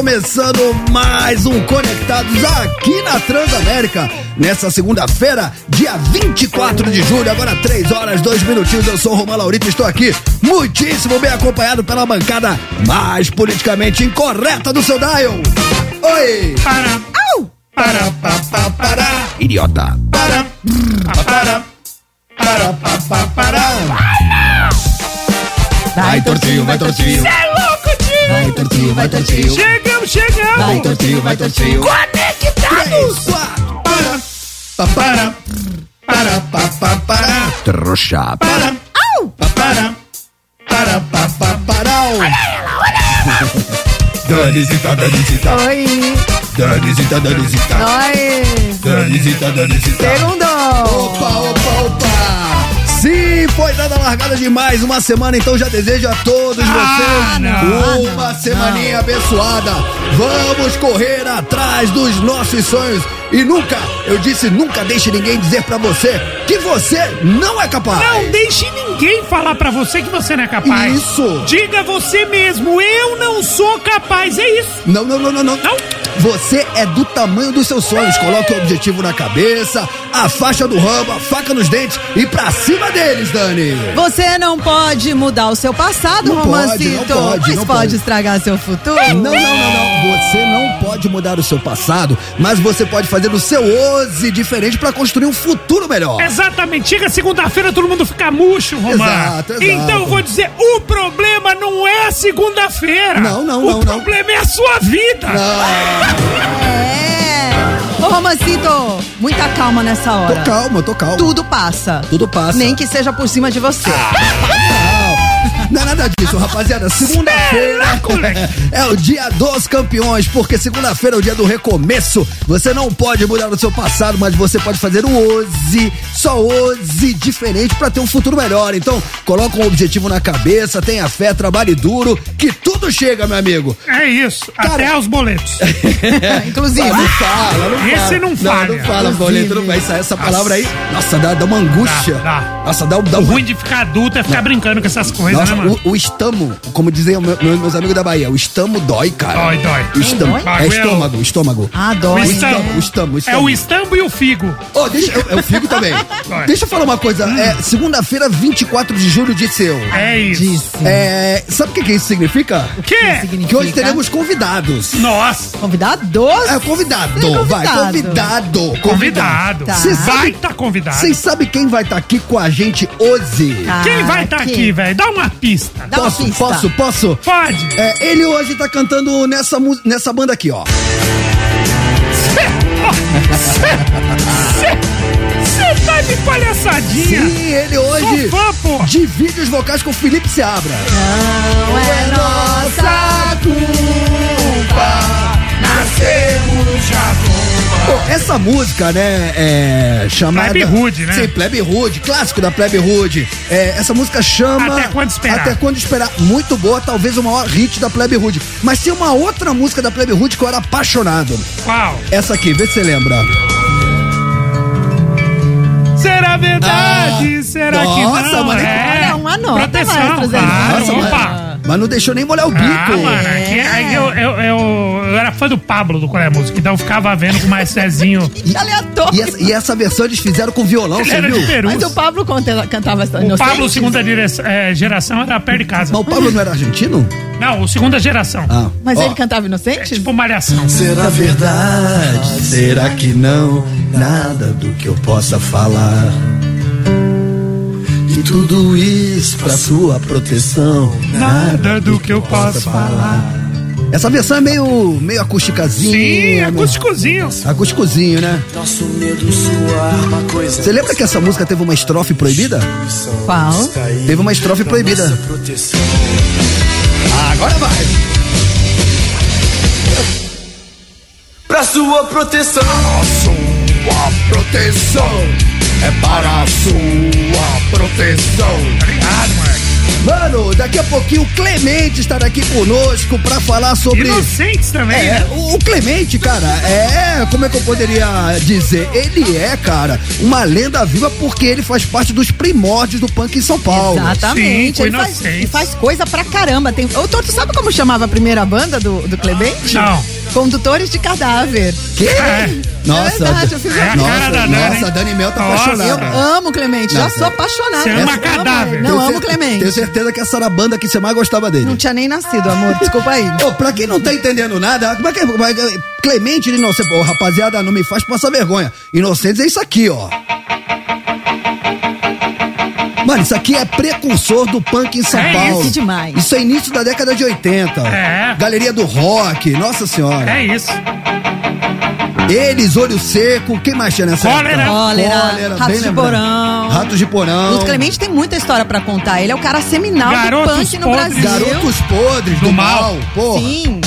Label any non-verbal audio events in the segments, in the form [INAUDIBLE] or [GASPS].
começando mais um Conectados aqui na Transamérica. Nessa segunda-feira, dia 24 de julho, agora 3 horas, 2 minutinhos. Eu sou o Romão Laurito e estou aqui muitíssimo bem acompanhado pela bancada mais politicamente incorreta do seu dial. Oi! Para. Au! Para, pa, pa, para. Idiota. Para. Para. Para, pa, pa, para. Vai, tortinho, vai, tortinho. Vai, tortinho, vai, tortinho. Chegamos, chegamos! Vai, tortinho, vai, tortinho. Conectados! Para, pa, para, para, pa, pa, para. Trouxa. Para. Pa, para, para, pa, pa, parau. Danisita, Danisita, Oi, Danisita, Danisita, oi. Danisita, Danisita. Segundou. Opa, opa, opa! Sim, foi dada a largada de mais uma semana, então já desejo a todos Ah, vocês não, uma semaninha abençoada. Vamos correr atrás dos nossos sonhos e nunca, eu disse, nunca deixe ninguém dizer pra você que você não é capaz. Não deixe ninguém falar pra você que você não é capaz. Isso. Diga você mesmo, eu não sou capaz, é isso. Não, não, não, não, não. Não? Você é do tamanho dos seus sonhos. Coloque o objetivo na cabeça, a faixa do ramo, a faca nos dentes e pra cima deles, Dani. Você não pode mudar o seu passado, Não pode, Romancito. não pode, mas não pode, pode. estragar seu futuro. Não, não, não, não. Você não pode mudar o seu passado, mas você pode fazer o seu hoje diferente pra construir um futuro melhor. Exatamente, chega segunda-feira, todo mundo fica murcho, Romano. Exato, exato. Então eu vou dizer, o problema não é a segunda-feira. Não, não, o não, não. problema é a sua vida. É. Ô, Romancito, muita calma nessa hora. Tô calma, tô calmo. Tudo passa. Tudo passa. Nem que seja por cima de você. Não é nada disso, rapaziada. Segunda-feira [LAUGHS] é o dia dos campeões, porque segunda-feira é o dia do recomeço. Você não pode mudar o seu passado, mas você pode fazer o hoje, só hoje, diferente pra ter um futuro melhor. Então, coloca um objetivo na cabeça, tenha fé, trabalhe duro, que tudo chega, meu amigo. É isso, Cara- até os boletos. [LAUGHS] Inclusive. Não fala, não fala. Esse não falha. Não, fala, boleto, não vai sair essa palavra aí. Nossa, dá, dá uma angústia. Dá, dá. Nossa, dá, dá O um ruim de ficar adulto é ficar brincando com essas coisas, Nossa, né, mano? o, o estamo, como diziam meu- meus, amigos da Bahia, o estamo dói, cara. Dói, dói. O estamo. É é o- estômago, o estômago. Ah, O dói. estambo. o estambo, o É estambo. o estambo e o figo. Ô, deixa, eu, eu fico também. [LAUGHS] Vai. Deixa eu falar uma coisa. É, segunda-feira, 24 de julho, de seu. É isso. Disse. É, sabe o que, que isso significa? O quê? significa? Que hoje teremos convidados. Nossa, Convidados? É, convidado, Convidado. vai, convidado. convidado. Tá. Cê sabe- Vai tá convidado. Vocês sabem quem vai estar aqui com a gente hoje? Ah, Quem vai estar tá aqui, velho? Dá uma pista. Dá uma posso, pista. posso, posso? Pode. É, ele hoje tá cantando nessa, nessa banda aqui, ó. Você tá de palhaçadinha. Sim, ele hoje Sou fã, pô. divide os vocais com o Felipe Seabra. Não é nossa culpa. Pô, essa música, né, é chamada... Plebe Hood, né? Sim, Plebe Hood, clássico da Plebe Hood. É, essa música chama... Até Quando Esperar. Até Quando Esperar. Muito boa, talvez o maior hit da Plebe Hood. Mas tem uma outra música da Plebe Hood que eu era apaixonado. Qual? Essa aqui, vê se você lembra. Será verdade? Ah, Será nossa, que não? mano, é. olha, uma nota, Proteção, maestro claro. Nossa, Opa. mas, mas não deixou nem molhar o bico. Ah, mano, aqui, eu, eu, eu era fã do Pablo do Coreia Música, então eu ficava vendo com mais Cezinho. Que [LAUGHS] aleatório. E essa, e essa versão eles fizeram com violão, Ele você era viu? de Peru. Mas o Pablo conta- cantava essa O inocente? Pablo, segunda direção- é, geração, era perto de casa. Mas o Pablo não era argentino? Não, o segunda geração. Ah. Mas Ó, ele cantava É inocente? tipo malhação. Será verdade? Será que não? Nada do que eu possa falar. E tudo isso pra sua proteção. Nada do que eu posso falar. Essa versão é meio, meio acústicazinha. Sim, acústicozinho. Acústicozinho, né? Nosso medo, sua arma, coisa. Você lembra que essa música teve uma estrofe proibida? Qual? Teve uma estrofe proibida. Proteção. Agora vai! Pra sua proteção. Sua proteção é para a sua proteção. Obrigado, moleque. Mano, daqui a pouquinho o Clemente estará aqui conosco pra falar sobre. Inocentes também, É, né? o Clemente, cara, é. Como é que eu poderia dizer? Ele é, cara, uma lenda viva porque ele faz parte dos primórdios do punk em São Paulo. Exatamente. Sim, ele, faz, ele faz coisa pra caramba. Tem, ô, Toto, sabe como chamava a primeira banda do, do Clemente? Não. Condutores de cadáver. Que? É. Nossa, É verdade, eu fiz É a uma- cara nossa, da Dani. nossa, a Dani Mel tá Nossa. apaixonada. Eu amo Clemente, já Não, sou apaixonada. Você ama cadáver. Não, amo Clemente. Tenho certeza que essa era a banda que você mais gostava dele. Não tinha nem nascido, amor. Desculpa aí. Ô, pra quem não tá entendendo nada, como é que é Clemente de Inocente. Ô, rapaziada, não me faz passar vergonha. Inocentes é isso aqui, ó. Mano, isso aqui é precursor do punk em São É Paulo. isso demais. Isso é início da década de 80. É. Galeria do rock, nossa senhora. É isso. Eles, olho seco, quem mais tinha nessa Cólera. época? Cólera, Ratos bem de. Porão. Ratos de Porão. O Clemente tem muita história pra contar. Ele é o cara seminal Garotos do punk no podres. Brasil. Garotos podres do, Do mal. mal. Porra. Sim.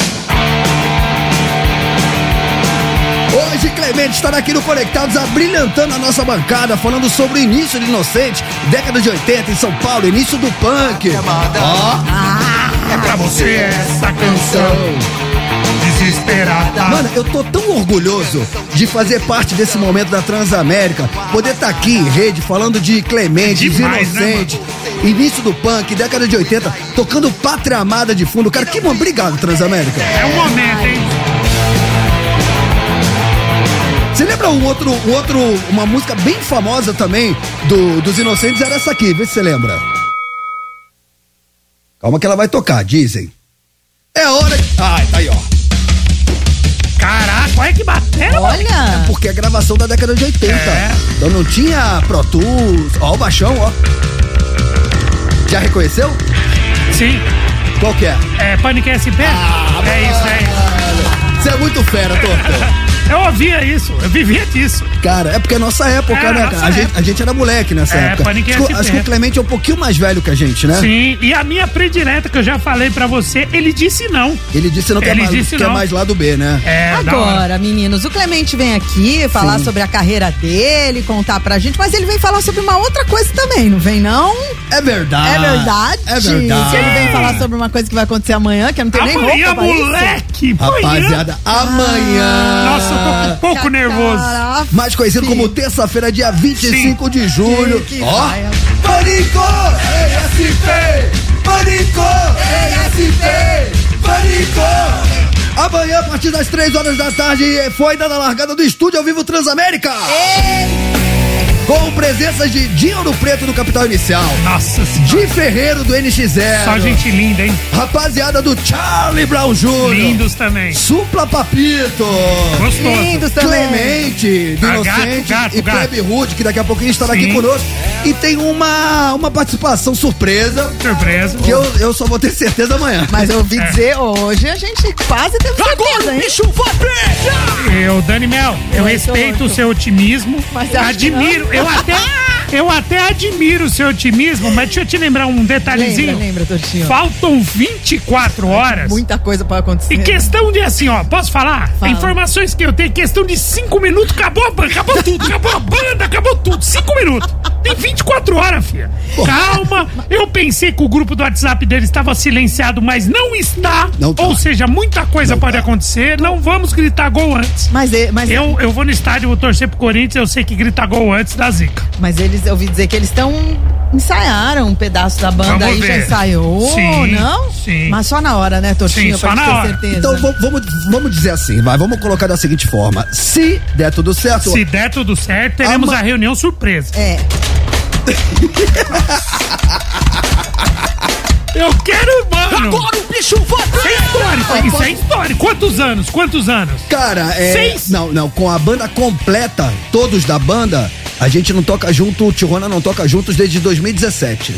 Clemente estará aqui no Conectados, abrilhantando a nossa bancada, falando sobre o início do Inocente, década de 80 em São Paulo, início do punk. Ó, É pra você essa canção desesperada. Mano, eu tô tão orgulhoso de fazer parte desse momento da Transamérica, poder estar aqui em rede falando de Clemente, de Demais, né, Inocente, início do punk, década de 80, tocando Pátria Amada de fundo. Cara, que obrigado, Transamérica. É um momento, hein? Você lembra um outro, um outro, uma música bem famosa também do, dos Inocentes? Era essa aqui, vê se você lembra. Calma que ela vai tocar, dizem. É hora. de- Ai, tá aí, ó. Caraca, olha que batera, mano. Olha. Porque é gravação da década de 80. É. Então não tinha Pro Tools. Ó, o baixão, ó. Já reconheceu? Sim. Qual que é? É Panic SP? Ah, é isso, é isso. Você é muito fera, Torto. [LAUGHS] Eu ouvia isso, eu vivia disso. Cara, é porque é nossa época, É, né, nossa cara? A gente, a gente era moleque nessa É, época. Acho, que- SP. acho que o Clemente é um pouquinho mais velho que a gente, né? Sim, e a minha predileta que eu já falei pra você, ele disse não. Ele disse não quer Ele mais, disse quer não. mais lá do B, né? É. Agora, meninos, o Clemente vem aqui falar Sim. sobre a carreira dele, contar pra gente, mas ele vem falar sobre uma outra coisa também, não vem não? É verdade. é verdade? É verdade. Se ele vem falar sobre uma coisa que vai acontecer amanhã, que eu não tenho nem Amanhã, roupa pra isso. moleque! Rapaziada, amanhã. Nossa, eu tô um pouco nervoso. Mais conhecido como terça-feira, dia 25 de julho. Ó. Pânico! ESP! Pânico! ESP! Pânico! Amanhã, a partir das 3 horas da tarde, foi dada a largada do estúdio ao vivo Transamérica. Com presenças de Dinheiro Preto do Capital Inicial. Nossa senhora. Di Ferreiro do NX0. Só gente linda, hein? Rapaziada do Charlie Brown Jr. Lindos também. Supla Papito. Gostoso. Lindos também. Clemente, do Ah, Inocente gato, gato, e. Plebe Rude, que daqui a pouquinho estará aqui Sim. conosco. E tem uma, uma participação surpresa Surpresa. que eu, eu só vou ter certeza amanhã. Mas eu ouvi É. dizer, hoje a gente quase teve certeza, hein? bicho vai! Eu, Dani Mel, eu Oi, respeito o seu otimismo. Mas admiro, eu até, eu até admiro o seu otimismo, mas deixa eu te lembrar um detalhezinho. Lembra, lembra, Tortinho? Faltam 24 horas. Muita coisa pode acontecer. E questão de assim, ó, posso falar? Fala. Informações que eu tenho, questão de 5 minutos, acabou a banda, acabou tudo, acabou a banda, acabou tudo. 5 minutos. Tem 24 horas, filha. Calma. Eu pensei que o grupo do WhatsApp dele estava silenciado, mas não está. Não tá. Ou seja, muita coisa Não pode tá. acontecer. Não vamos gritar gol antes. Mas, e- mas, Eu, eu vou no estádio, vou torcer pro Corinthians, eu sei que grita gol antes da zica. mas eles, eu ouvi dizer que eles estão. ensaiaram um pedaço da banda Vamos aí, já ver. ensaiou, Sim, não? sim. Mas só na hora, né, Tortinho? Sim, só na ter hora. certeza. Então vamos, vamos, dizer assim, vai, vamos colocar da seguinte forma. Se der tudo certo, Se der tudo certo, teremos Ama- a reunião surpresa. É. [LAUGHS] Eu quero, mano. agora o bicho vai Isso é histórico, isso é histórico. Quantos anos? Quantos anos? Cara, é. Seis? Não, não, com a banda completa, todos da banda, a gente não toca junto, o Tijuana não toca juntos desde 2017.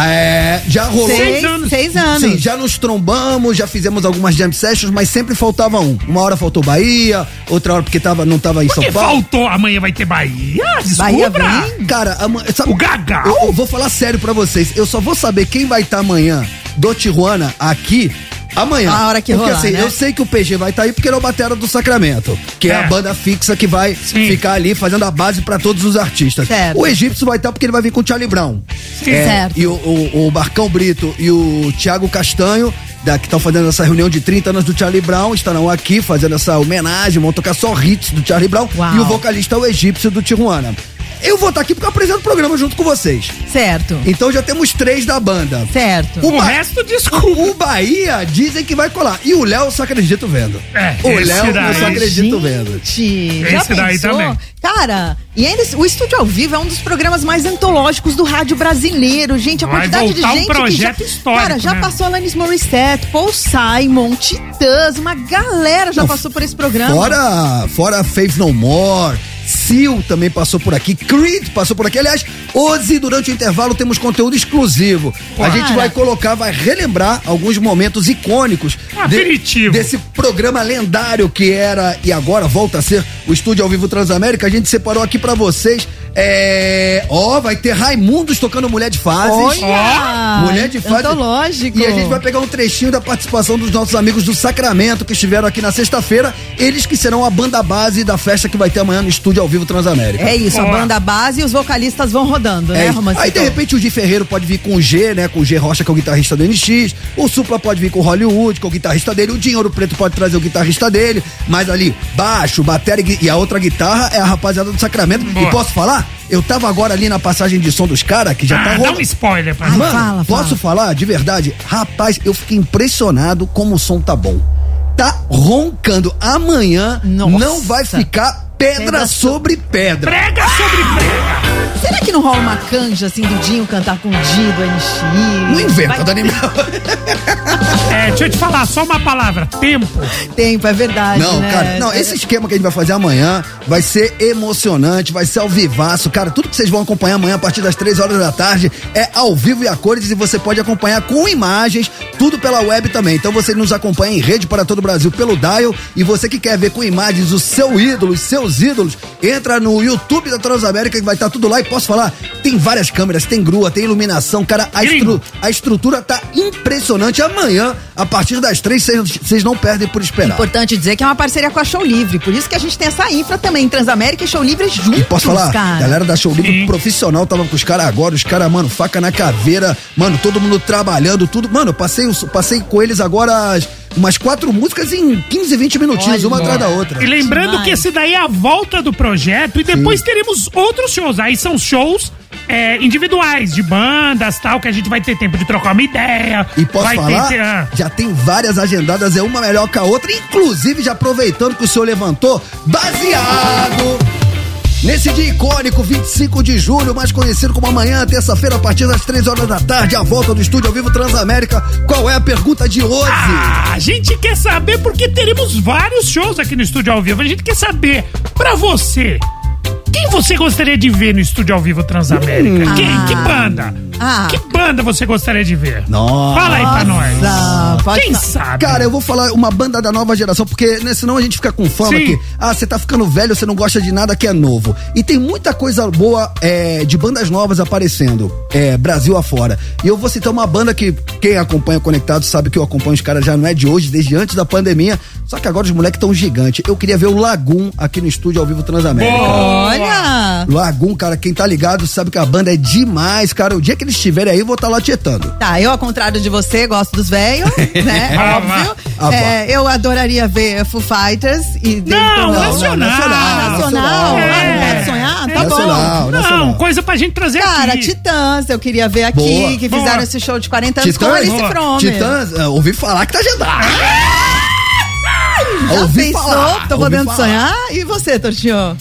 É, já rolou. Seis, anos. seis anos. Sim, já nos trombamos, já fizemos algumas jam sessions, mas sempre faltava um. Uma hora faltou Bahia, outra hora porque tava, não tava em Por São Paulo. faltou? Amanhã vai ter Bahia? Bahia Descubra. vem? Cara, ama- sabe, O Gagal? Eu, eu vou falar sério pra vocês. Eu só vou saber quem vai estar amanhã do Tijuana aqui Amanhã. A hora que porque rolar, assim, né? eu sei que o PG vai estar aí porque ele é o batera do Sacramento, que é, É. a banda fixa que vai Sim. ficar ali fazendo a base pra todos os artistas. Certo. O egípcio vai estar porque ele vai vir com o Charlie Brown. Sim. Certo. E o, o, o Barcão Brito e o Thiago Castanho, da, que estão fazendo essa reunião de 30 anos do Charlie Brown, estarão aqui fazendo essa homenagem, vão tocar só hits do Charlie Brown. Uau. E o vocalista é o egípcio do Tijuana. Eu vou estar aqui porque eu apresento o programa junto com vocês. Certo. Então já temos três da banda. Certo. O Ba- resto, desculpa. O Bahia dizem que vai colar. E o Léo eu só acredito vendo. É, o esse Léo eu daí. só acredito vendo. Gente, já Esse daí pensou? também. Cara, e ainda o Estúdio ao Vivo é um dos programas mais antológicos do rádio brasileiro, gente. A Vai quantidade de voltar um gente projeto que já, histórico, Cara, já né? passou Alanis Morissette, Paul Simon, Titãs, uma galera já Não, passou por esse programa. Fora, fora Faith No More. Seal também passou por aqui, Creed passou por aqui. Aliás, hoje, durante o intervalo, temos conteúdo exclusivo. A gente vai colocar, vai relembrar alguns momentos icônicos Um aperitivo. desse programa lendário que era e agora volta a ser o Estúdio ao Vivo Transamérica. A gente separou aqui pra vocês. É. Ó, vai ter Raimundos tocando Mulher de Fases. Olha! Mulher de Fases. Antológico. E a gente vai pegar um trechinho da participação dos nossos amigos do Sacramento que estiveram aqui na sexta-feira. Eles que serão a banda base da festa que vai ter amanhã no Estúdio ao Vivo Transamérica. É isso, a banda base e os vocalistas vão rodando, né, É isso. Romancito? Aí de repente o Di Ferreiro pode vir com o G, né? Com o G Rocha, que é o guitarrista do NX. O Supla pode vir com o Hollywood, que é o guitarrista dele. O Dinheiro Preto pode trazer o guitarrista dele. Mas ali, baixo, bateria e a outra guitarra é a rapaziada do Sacramento. Boa. E posso falar? Eu tava agora ali na passagem de som dos caras, que já tá Ah, dá rolando. um spoiler pra Ai. Mano, fala, posso fala. falar de verdade? Rapaz, eu fiquei impressionado como o som tá bom. Tá roncando. Amanhã Nossa. não vai ficar pedra, Pedra so- sobre pedra. Prega sobre prega. Será que não rola uma canja assim do Dinho cantar com o Dinho do NX? Não inventa, Vai Daniel. [LAUGHS] É, deixa eu te falar, só uma palavra: tempo. tempo, é verdade. Não, né? cara, não, esse esquema que a gente vai fazer amanhã vai ser emocionante, vai ser ao vivaço. Cara, tudo que vocês vão acompanhar amanhã a partir das três horas da tarde é ao vivo e a cores e você pode acompanhar com imagens, tudo pela web também. Então você nos acompanha em rede para todo o Brasil pelo Dial e você que quer ver com imagens o seu ídolo, os seus ídolos, entra no YouTube da Transamérica que vai estar tudo lá e posso falar, tem várias câmeras, tem grua, tem iluminação, cara, a, estru- a estrutura tá impressionante. Amanhã, a partir das três, vocês não perdem por esperar. Importante dizer que é uma parceria com a Show Livre, por isso que a gente tem essa infra também, Transamérica e Show Livre juntos, E posso falar, cara. galera da Show Livre Sim. profissional tava com os caras agora, os caras, mano, faca na caveira, mano, todo mundo trabalhando, tudo. Mano, eu passei, passei com eles agora as- umas quatro músicas em 15, 20 minutinhos, Olha. uma atrás da outra. E lembrando Demais. que esse daí é a volta do projeto e depois teremos outros shows. Aí são shows é, individuais, de bandas tal, que a gente vai ter tempo de trocar uma ideia. E posso vai falar, ter. ah, já tem várias agendadas, é uma melhor que a outra, inclusive já aproveitando que o senhor levantou, baseado nesse dia icônico, 25 de julho, mais conhecido como amanhã, terça-feira, a partir das 3 horas da tarde, a volta do estúdio ao vivo Transamérica. Qual é a pergunta de hoje? Ah, a gente quer saber porque teremos vários shows aqui no estúdio ao vivo. A gente quer saber, pra você, quem você gostaria de ver no estúdio ao vivo Transamérica? Quem? Que banda? Ah. Que banda você gostaria de ver? Nossa. Fala aí pra nós. Pode Quem sabe? Cara, eu vou falar uma banda da nova geração, porque né, senão a gente fica com fama Sim. que, ah, você tá ficando velho, você não gosta de nada que é novo. E tem muita coisa boa é, de bandas novas aparecendo, é, Brasil afora. E eu vou citar uma banda que quem acompanha o Conectado sabe que eu acompanho os caras já não é de hoje, desde antes da pandemia. Só que agora os moleques tão gigantes. Eu queria ver o Lagoon aqui no estúdio ao vivo Transamérica. Boa. Olha! Lagoon, cara, quem tá ligado sabe que a banda é demais, cara. O dia que eles estiverem aí, eu vou estar lá tietando. Tá, eu, ao contrário de você, gosto dos velhos, [LAUGHS] né? Ah, Óbvio. ah, É, eu adoraria ver Foo Fighters e Não, dentro- nacional. nacional. nacional. Ah, É. não pode sonhar? Tá Nacional. bom. Não, coisa pra gente trazer Cara, aqui. Titãs, eu queria ver aqui, Boa. que Boa. fizeram esse show de 40 anos com Titãs? Alice Boa. Fromer. Titãs, ah, ouvi falar que tá agendado. Já ouvi pensou? falar, Tô ouvi podendo falar. sonhar? E você, Tortinho?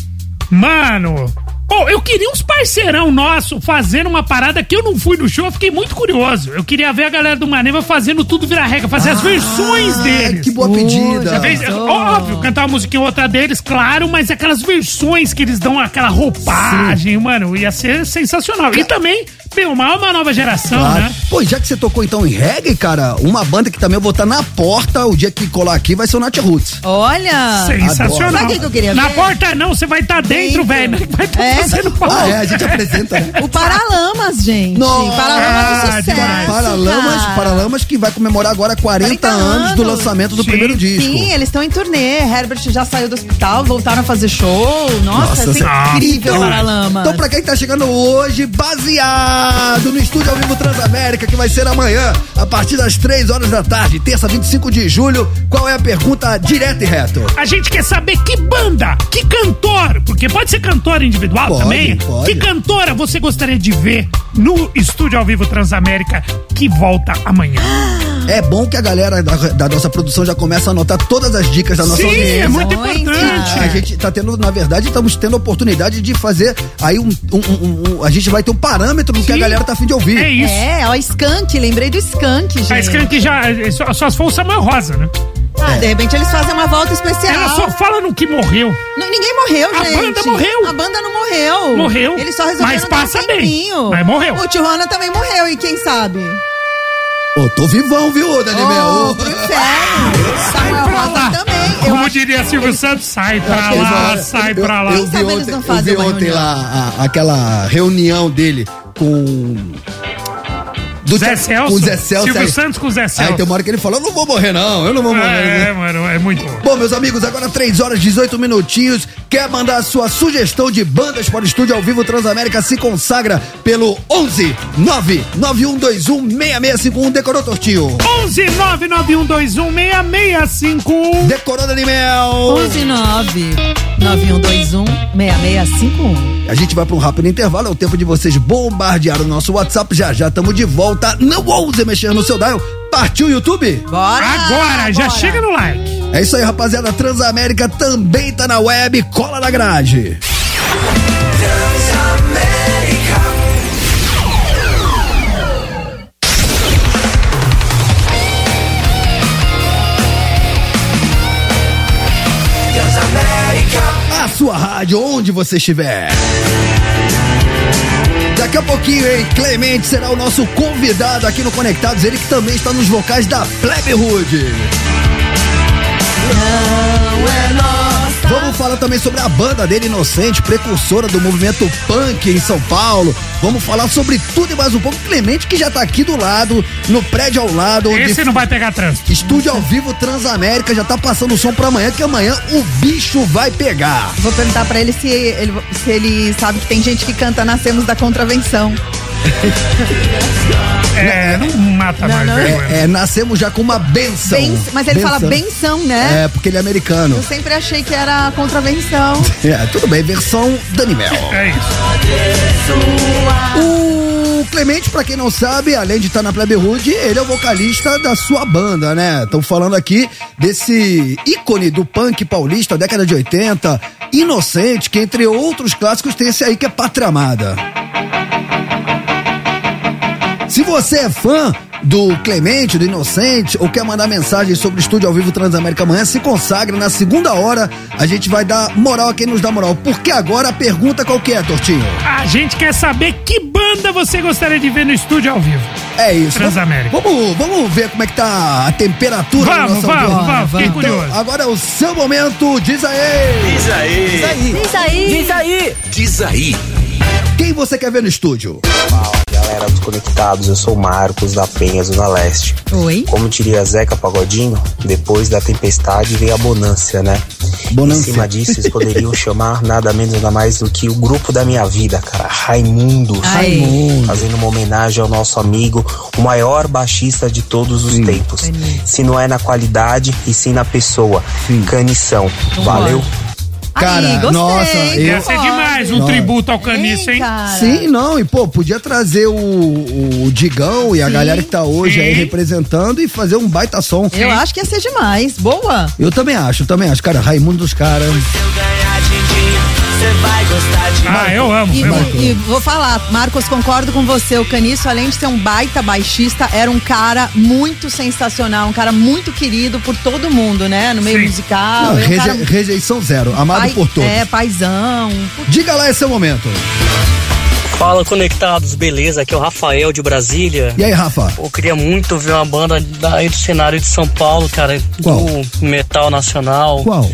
Mano, Pô, eu queria uns parceirão nosso fazendo uma parada que eu não fui no show, eu fiquei muito curioso. Eu queria ver a galera do Maneva fazendo tudo virar regra, fazer as versões deles. Ah, Que boa pedida. pensou? óbvio, cantar uma musiquinha ou outra deles, claro, mas aquelas versões que eles dão aquela roupagem, mano, ia ser sensacional. E também Meu, uma, uma nova geração, Claro. né? Pô, já que você tocou então em reggae, cara, uma banda que também eu vou estar na porta o dia que colar aqui vai ser o Nat Roots. Olha. Sensacional. Sabe o que eu queria Na ver? porta não, você vai estar dentro, Dentro. velho. [LAUGHS] Vai estar É. fazendo. Ah, é, a gente apresenta, né? O Paralamas, gente. Nossa. Paralamas do Ah, sucesso. demais. Paralamas, cara. Paralamas que vai comemorar agora 40, 40 anos do lançamento do Sim. primeiro disco. Sim, eles estão em turnê. Herbert já saiu do hospital, voltaram a fazer show. Nossa, Nossa é incrível, Então- Paralamas. Então, pra quem tá chegando hoje, baseado no Estúdio ao Vivo Transamérica, que vai ser amanhã, a partir das 3 horas da tarde, terça 25 de julho, qual é a pergunta direta e reto? A gente quer saber que banda, que cantor, porque pode ser cantor individual Pode, também. pode. Que cantora você gostaria de ver no Estúdio ao Vivo Transamérica que volta amanhã? [GASPS] É bom que a galera da, da nossa produção já começa a anotar todas as dicas da nossa Sim, audiência. é muito Muito. importante. A gente tá tendo, na verdade, estamos tendo a oportunidade de fazer aí um. um- um- um- a gente vai ter um parâmetro do que a Sim. galera tá afim de ouvir. É isso. É, ó, Skank, lembrei do Skank, gente. A Skank já. Só, só se for o Samuel Rosa, né? Ah, de repente eles fazem uma volta especial. Ela só fala no que morreu. N- ninguém morreu, A gente. banda morreu. A banda não morreu. Morreu. Eles só resolveram Mas passa um bem. Mas morreu. O Tijuana também morreu, e quem sabe? Ô, tô vivão, viu, Daniel? Oh, pro inferno. Samuel Rosa também. Eu Como diria Silvio Santos, sai pra Eu- lá, sai pra lá. Eu, vi ontem, eu vi ontem lá a- aquela reunião dele com. Do Zé Celso. Com o Zé Celso. Silvio aí, Santos com o Zé Aí Celso. tem uma hora que ele fala: Eu não vou morrer, não, eu não vou morrer. É, é, mano, é muito bom. Bom, meus amigos, agora 3 horas e 18 minutinhos. Quer mandar a sua sugestão de bandas para o estúdio ao vivo Transamérica? Se consagra pelo 11 99121 6651. Decorou, Tortinho? 11 99121 6651. Decorou, Daniel? 119 9121 6651. A gente vai para um rápido intervalo. É o tempo de vocês bombardear o nosso WhatsApp. Já já estamos de volta. Não ouse mexer no seu dial. Partiu, YouTube? Bora! Agora, já bora. chega no like. É isso aí, rapaziada. Transamérica também tá na web. Cola na grade. A sua rádio, onde você estiver. Daqui a pouquinho, hein? Clemente será o nosso convidado aqui no Conectados. Ele que também está nos vocais da Plebe Hood. Vamos falar também sobre a banda dele, Inocente, precursora do movimento punk em São Paulo. Vamos falar sobre tudo e mais um pouco. Clemente, que já tá aqui do lado, no prédio ao lado, onde Esse não vai pegar trânsito. Estúdio ao vivo Transamérica já tá passando o som pra amanhã, que amanhã o bicho vai pegar. Vou perguntar pra ele se, ele se ele sabe que tem gente que canta Nascemos da Contravenção. É, não mata mais não. vergonha. É, nascemos já com uma benção. Ben- mas ele fala Benção. benção, né? É, porque ele é americano. Eu sempre achei que era contravenção. [LAUGHS] É, tudo bem, versão Danimel. É isso. O Clemente, pra quem não sabe, além de estar na Plebe Hood, ele é o vocalista da sua banda, né? Estão falando aqui desse ícone do punk paulista, década de 80, Inocente, que entre outros clássicos tem esse aí que é Pátria Amada. Se você é fã do Clemente, do Inocente, ou quer mandar mensagem sobre o Estúdio ao Vivo Transamérica amanhã, se consagra na segunda hora. A gente vai dar moral a quem nos dá moral. Porque agora a pergunta qual que é, Tortinho? A gente quer saber que banda você gostaria de ver no estúdio ao vivo. É isso. Transamérica. Vamos, vamos ver como é que tá a temperatura da Vamos, nossa vamos, vamos, fiquei Então, curioso. agora é o seu momento, diz aí. Diz aí. Diz aí. Diz aí. Diz aí. Quem você quer ver no estúdio? Galera dos Conectados, eu sou o Marcos da Penha, Zona Leste. Oi? Como diria Zeca Pagodinho, depois da tempestade veio a bonância, né? Bonância. Em cima disso, eles poderiam [LAUGHS] chamar nada menos nada mais do que o grupo da minha vida, cara, Raimundos. Aí. Fazendo uma homenagem ao nosso amigo, o maior baixista de todos os tempos. Se não é na qualidade, e sim na pessoa. Canição. Valeu. Cara, Aí, gostei. nossa, eu- Ia ser demais um Não. tributo ao caniço, hein? cara. Sim, não, e pô, podia trazer o, o Digão e a galera que tá hoje Sim. aí representando e fazer um baita som. Eu acho que ia ser demais. Boa. Eu também acho, eu também acho. Cara, Raimundo dos caras. Ah, eu amo. E, eu amo. e vou falar, Marcos, concordo com você. O Caniço, além de ser um baita baixista, era um cara muito sensacional, um cara muito querido por todo mundo, né? No meio Sim. musical. Não, é um reje- cara rejeição zero, amado pai- por todos. É, paizão. Diga lá esse é o momento. Fala, conectados, beleza? Aqui é o Rafael de Brasília. E aí, Rafa? Eu queria muito ver uma banda daí do cenário de São Paulo, cara, Qual? do metal nacional, Qual?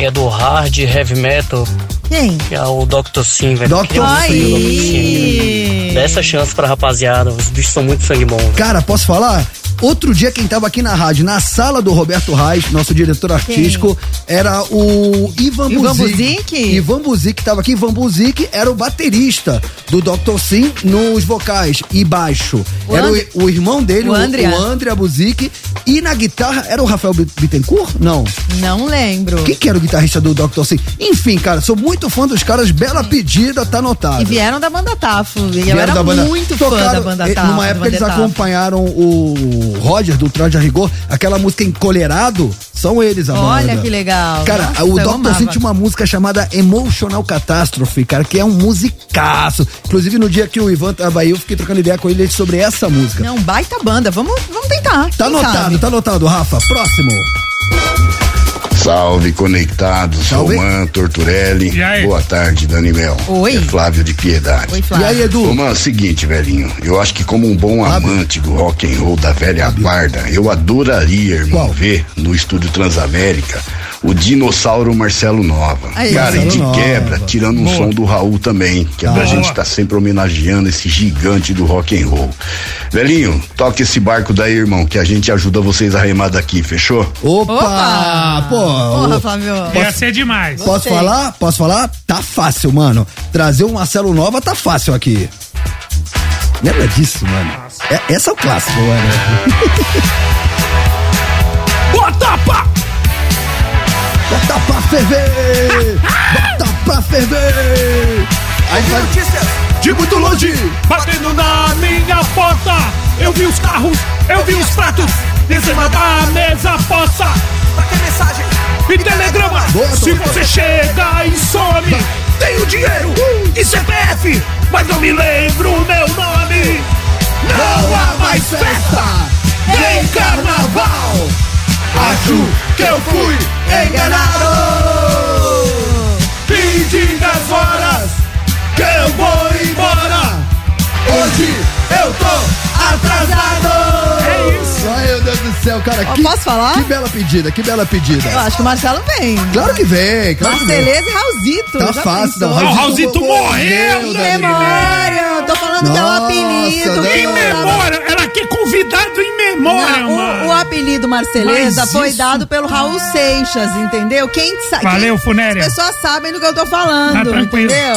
Que é do hard heavy metal, Quem? que é o Dr. Sim, velho. Dr. Dr. Sim. Dá essa chance pra rapaziada, os bichos são muito sangue bom. Cara, posso falar? Outro dia, quem tava aqui na rádio, na sala do Roberto Reis, nosso diretor artístico, era o Ivan Ivan Buzik. Buzik? Ivan Buzik tava aqui. Ivan Buzik era o baterista do Dr. Sim nos vocais e baixo. O era And- o, o irmão dele, o o, Andrea. o Andrea Buzik. E na guitarra, era o Rafael Bit- Bittencourt? Não. Não lembro. Quem que era o guitarrista do Dr. Sim? Enfim, cara, sou muito fã dos caras. Bela pedida, tá anotado. E vieram da banda Tafo. E eu era da banda- muito fã Tocaram- da banda Tafo. Numa época eles Tafo. acompanharam o Roger do Traje a Rigor, aquela música Encolherado, são eles a Olha banda. que legal. Cara, Nossa, o Dr. Sim tinha uma música chamada Emotional Catastrophe, cara, que é um musicaço. Inclusive no dia que o Ivan tava aí, eu fiquei trocando ideia com ele sobre essa música. Não, baita banda. Vamos, vamos tentar. Tá anotado, sabe? tá anotado, Rafa. Próximo. Salve, conectados. Salve. Roman Torturelli. E? Boa tarde, Daniel. Oi. É Flávio de Piedade. Oi, E Flávio. aí, Edu? Roman, é o seguinte, velhinho. Eu acho que como um bom Fábio. amante do rock and roll da velha guarda, eu adoraria, irmão, Qual? ver no estúdio Transamérica o dinossauro Marcelo Nova. Aí, Cara, e Marcelo de Nova. quebra, tirando um Boa. som do Raul também, que é pra Ah. gente tá sempre homenageando esse gigante do rock and roll. Velhinho, toque esse barco daí, irmão, que a gente ajuda vocês a remar daqui, fechou? Opa! Opa! Pô, Porra, o- Flávio. Ia ser demais. Posso Gostei. falar? Posso falar? Tá fácil, mano. Trazer um Marcelo Nova tá fácil aqui. Lembra disso, mano? É, essa é o clássico, mano. [LAUGHS] Bota pra ferver! Bota pra ferver! Aí vai de muito longe! Batendo na minha porta, eu vi os carros, eu vi os pratos, em cima da mesa poça. E telegrama, Boa, se você chega e some, tenho dinheiro e CPF, mas não me lembro o meu nome. Não há mais festa, nem carnaval. Acho que eu fui enganado. E diga as horas que eu vou embora. Hoje eu tô atrasado. É. Ai, meu Deus do céu, cara. Ó, que, posso falar? Que bela pedida, que bela pedida. Eu acho que o Marcelo vem. Claro que vem, claro que vem. Marceleza e Raulzito. Tá já fácil, não. O Raulzito morreu, né? Memória, tô falando que é o Nossa, apelido. Deus. Em memória, ela quer convidado em memória, Não, mano. o, o apelido Marceleza Mas foi isso- dado pelo Raul Seixas, entendeu? Quem sabe. Valeu, Funéria. As pessoas sabem do que eu tô falando, Tá tranquilo. entendeu?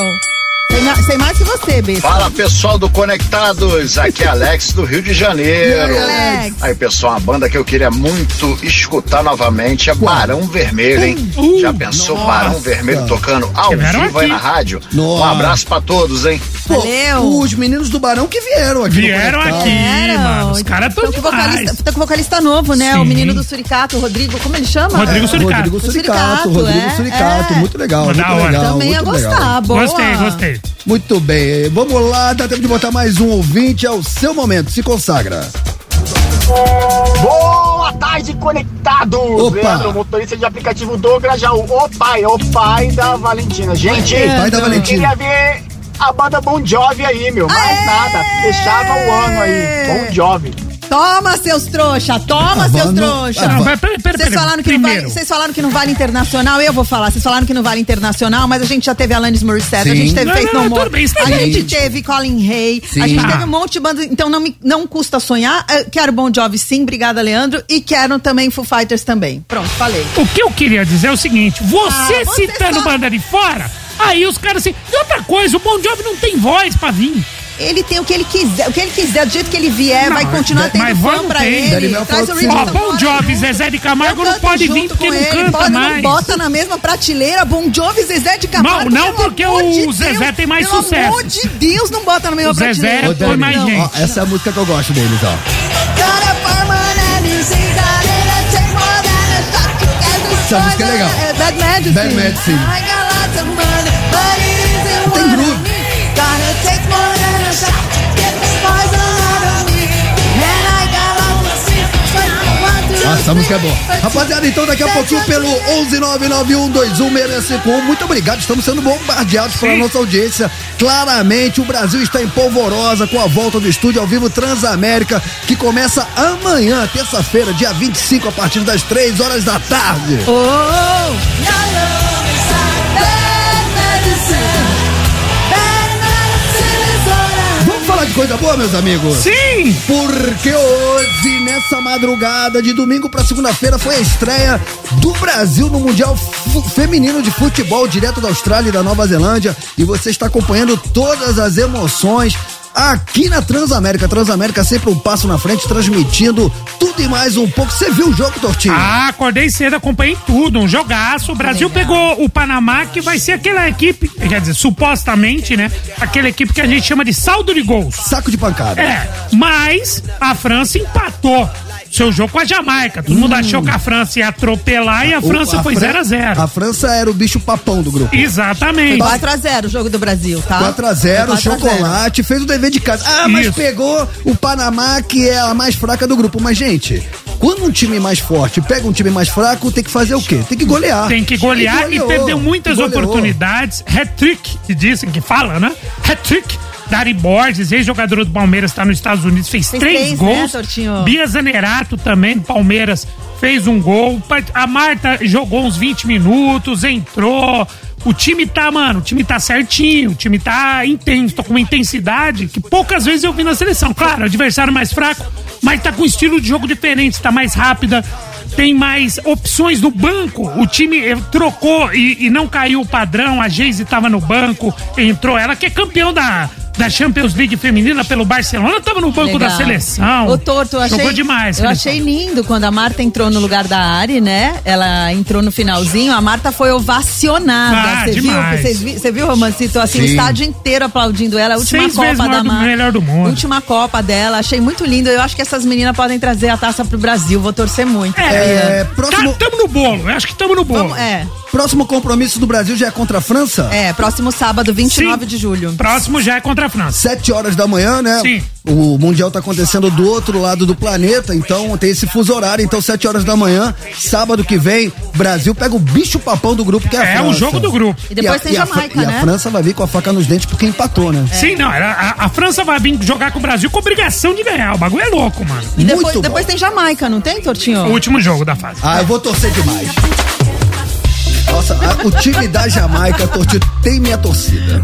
Sei, sei mais que você, Bessa. Fala pessoal do Conectados, aqui é Alex do Rio de Janeiro. Alex. Aí pessoal, uma banda que eu queria muito escutar novamente é Barão Vermelho, hein? Uh, Já pensou nossa. Barão Vermelho tocando ao vivo aí na rádio? Nossa. Um abraço pra todos, hein? Pô, Valeu. os meninos do Barão que vieram aqui. Vieram aqui, Vieram. mano. Os caras estão Tão com demais. vocalista, tão com vocalista novo, né? O Sim. menino do Suricato, o Rodrigo, como ele chama? Rodrigo Suricato. Rodrigo Suricato, Suricato, Rodrigo é, Suricato, é. muito legal, Da muito hora. legal. Também ia muito legal. gostar, boa. Gostei, gostei. Muito bem, vamos lá, dá tempo de botar mais um ouvinte, é o seu momento, se consagra. Boa tarde, conectados! Opa. Leandro, motorista de aplicativo do Grajaú. O pai, o pai da Valentina. Gente, Pai da Valentina. queria ver a banda Bon Jovi aí, meu. Mais Aê! nada. Fechava o ano aí. Bon Jovi. Toma, seus trouxa, toma, Ah, seus trouxa. ah, Não, mas pera, pera, Vocês falaram, que não vale, vocês falaram que não vale internacional, eu vou falar. Vocês falaram que não vale internacional, mas a gente já teve Alanis Morissette, a gente teve Não, Faith No More, isso tá a gente teve Colin Hay, a gente Tá. teve um monte de banda, então não, me, não custa sonhar. Eu quero Bon Jovi sim, obrigada Leandro, e quero também Foo Fighters também. Pronto, falei. o que eu queria dizer é o seguinte: você, Ah, você citando só- banda de fora, aí os caras assim. E outra coisa, o Bon Jovi não tem voz pra vir. Ele tem o que ele quiser, o que ele quiser, do jeito que ele vier, Não, vai continuar mas tendo voz fã pra tem. Ele. Traz o Ó. Bon Jovi. Zezé de Camargo não pode vir porque com não ele, canta pode, mais. Não bota na mesma prateleira Bon Jovi, Zezé de Camargo. Não, não, pelo porque o de Deus, Zezé tem mais pelo sucesso. amor de Deus, não bota na mesma O Zezé prateleira. Ô, Põe mais gente. ó, essa é a música que eu gosto deles, ó. Essa música é legal. É Bad Medicine. Bad Medicine. Essa música é boa. Rapaziada, então daqui a pouquinho pelo 11991216651, muito obrigado. Estamos sendo bombardeados pela Sim. nossa audiência. Claramente, o Brasil está em polvorosa com a volta do estúdio ao vivo Transamérica, que começa amanhã, terça-feira, dia 25, a partir das 3 horas da tarde. Oh! Vamos falar de coisa boa, meus amigos? Sim! Porque hoje, nessa madrugada de domingo pra segunda-feira, foi a estreia do Brasil no Mundial Feminino de Futebol, direto da Austrália e da Nova Zelândia. E você está acompanhando todas as emoções aqui na Transamérica. Transamérica sempre um passo na frente, transmitindo tudo e mais um pouco. Você viu o jogo, Tortinho? Ah, acordei cedo, acompanhei tudo, um jogaço. O Brasil pegou o Panamá, que vai ser aquela equipe, quer dizer, supostamente, né? Aquela equipe que a gente chama de saldo de gols. Saco de pancada. É, mas a França empatou seu jogo com a Jamaica. Todo mundo achou que a França ia atropelar e a O- França foi Fran- 0 a 0 A França era o bicho papão do grupo. Exatamente. 4x0 o jogo do Brasil, tá? 4x0, 4 a 0. chocolate, fez o dever de casa. Ah, mas Isso. pegou o Panamá, que é a mais fraca do grupo. Mas, gente, quando um time mais forte pega um time mais fraco, tem que fazer o quê? Tem que golear. Tem que golear e, goleou, perdeu muitas goleou. oportunidades. Hat-trick, que dizem que fala, né? Hat-trick. Dari Borges, ex-jogador do Palmeiras, está nos Estados Unidos, fez, Fez três, três, né, gols. Tortinho? Bia Zanerato também, do Palmeiras, fez um gol. A Marta jogou uns 20 minutos, entrou. O time tá, mano, o time tá certinho, o time tá intenso, tá com uma intensidade que poucas vezes eu vi na seleção. Claro, adversário mais fraco, mas tá com um estilo de jogo diferente, tá mais rápida, tem mais opções no banco. O time eh, trocou e, e não caiu o padrão. A Geise tava no banco, entrou ela, que é campeão da, da Champions League feminina pelo Barcelona, tava no banco da Legal. seleção. Ô, Torto, eu achei, Jogou demais. Eu achei lindo quando a Marta entrou no lugar da Ari, né? Ela entrou no finalzinho, a Marta foi ovacionada. Ah, Você viu? demais. Vocês vi- Você viu, Romancito? Assim, o Sim. estádio inteiro aplaudindo ela. A última Seis Copa vezes da Marta. melhor do mundo. Última Copa dela. Achei muito lindo. Eu acho que essas meninas podem trazer a taça pro Brasil. Vou torcer muito. É, próximo, Tá, tamo no bolo, eu acho que tamo no bolo. Vamos, é, próximo compromisso do Brasil já é contra a França? é, próximo sábado, 29 Sim. de julho. Próximo já é contra a França. Sete horas da manhã, né? Sim. O Mundial tá acontecendo do outro lado do planeta, então tem esse fuso horário. Então, sete horas da manhã, sábado que vem, Brasil pega o bicho papão do grupo, que é a É França. o jogo do grupo. E depois a- tem a Fra- Jamaica, E né? a França vai vir com a faca nos dentes porque empatou, né? Sim, não, a, a França vai vir jogar com o Brasil com obrigação de ganhar. O bagulho é louco, mano. E depois, Muito bom. depois tem Jamaica, não tem, Tortinho? O último jogo da fase. Ah, eu vou torcer demais. Nossa, a- o time da Jamaica, tem minha torcida.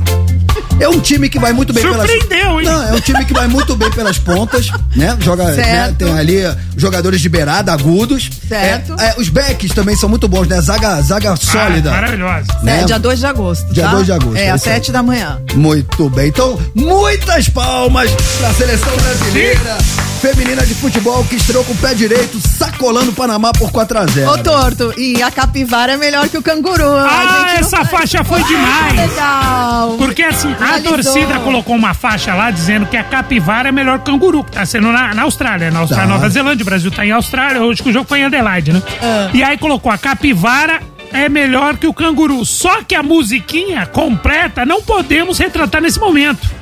É um time que vai muito bem Surpreendeu, pelas... hein? Não, é um time que vai muito bem pelas pontas, né? Joga, né? Tem ali jogadores de beirada, agudos. Certo. É, é, os backs também são muito bons, né? Zaga, zaga sólida. Ah, maravilhosa. né? É, dia 2 de agosto. Dia tá? 2 de agosto, É, é às isso aí. 7 da manhã. Muito bem. Então, muitas palmas pra seleção brasileira feminina de futebol que estreou com o pé direito, sacolando o Panamá por 4 a 0 Ô, Torto, e a capivara é melhor que o canguru. Ah, A essa faixa foi demais. Legal. Porque assim, a Finalizou. torcida colocou uma faixa lá dizendo que a capivara é melhor que o canguru, que tá sendo na, na Austrália. Na Austrália, Tá. Nova Zelândia, o Brasil tá em Austrália, hoje que o jogo foi em Adelaide, né? Ah. E aí colocou a capivara é melhor que o canguru. Só que a musiquinha completa não podemos retratar nesse momento.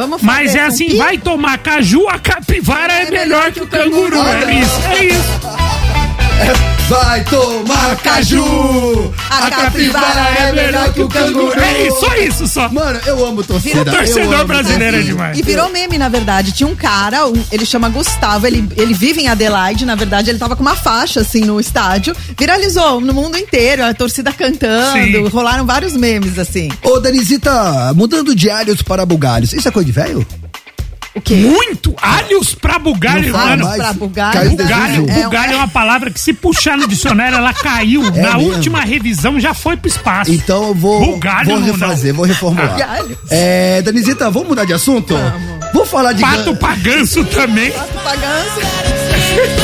Vamos fazer Mas é assim, vai tomar caju, a capivara é, melhor que o canguru. É isso, é isso. Vai tomar caju! A capivara é melhor que o canguru. É isso, só isso, só. Mano, eu amo torcida. O torcedor brasileiro é demais. E virou meme, na verdade. Tinha um cara, um- ele chama Gustavo, ele, ele vive em Adelaide, na verdade, ele tava com uma faixa, assim, no estádio. Viralizou no mundo inteiro, a torcida cantando, Sim. rolaram vários memes, assim. Ô, Danisita, mudando alhos para bugalhos, isso é coisa de velho? O quê? Muito alhos pra bugalho, mano. mais. pra bugalho. Caiu o Bugalho, desejo. bugalho é uma palavra que se puxar no dicionário, ela caiu. Na É mesmo? última revisão já foi pro espaço. Então eu vou, Bugalho vou refazer, não. vou reformular. Bugalho. É, Danisita, vamos mudar de assunto? Vamos falar de... Pato pra ganso também.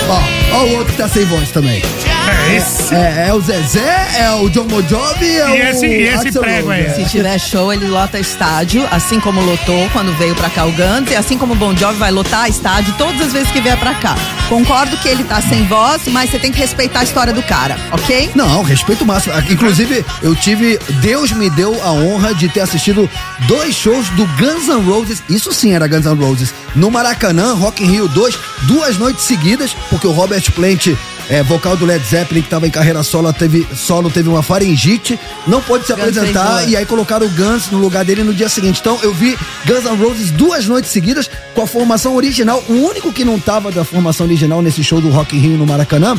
Ó, ó o outro que tá sem voz também. É esse. É, é o Zezé, é o John Mojovi, é E o esse- e esse Axl prego Rose, aí? é. Se tiver show, ele lota estádio, assim como lotou quando veio pra cá o Guns, e assim como o Bon Jovi vai lotar estádio todas as vezes que vier pra cá. Concordo que ele tá sem voz, mas você tem que respeitar a história do cara, ok? Não, respeito máximo. Inclusive, eu tive. Deus me deu a honra de ter assistido dois shows do Guns N' Roses. Isso sim era Guns N' Roses. No Maracanã, Rock in Rio 2, duas noites seguidas, porque o Robert Plant é, vocal do Led Zeppelin, que estava em carreira solo, teve, solo, teve uma faringite, não pôde se Guns apresentar e aí colocaram o Guns no lugar dele no dia seguinte. Então eu vi Guns N' Roses duas noites seguidas com a formação original. O único que não tava da formação original nesse show do Rock in Rio no Maracanã,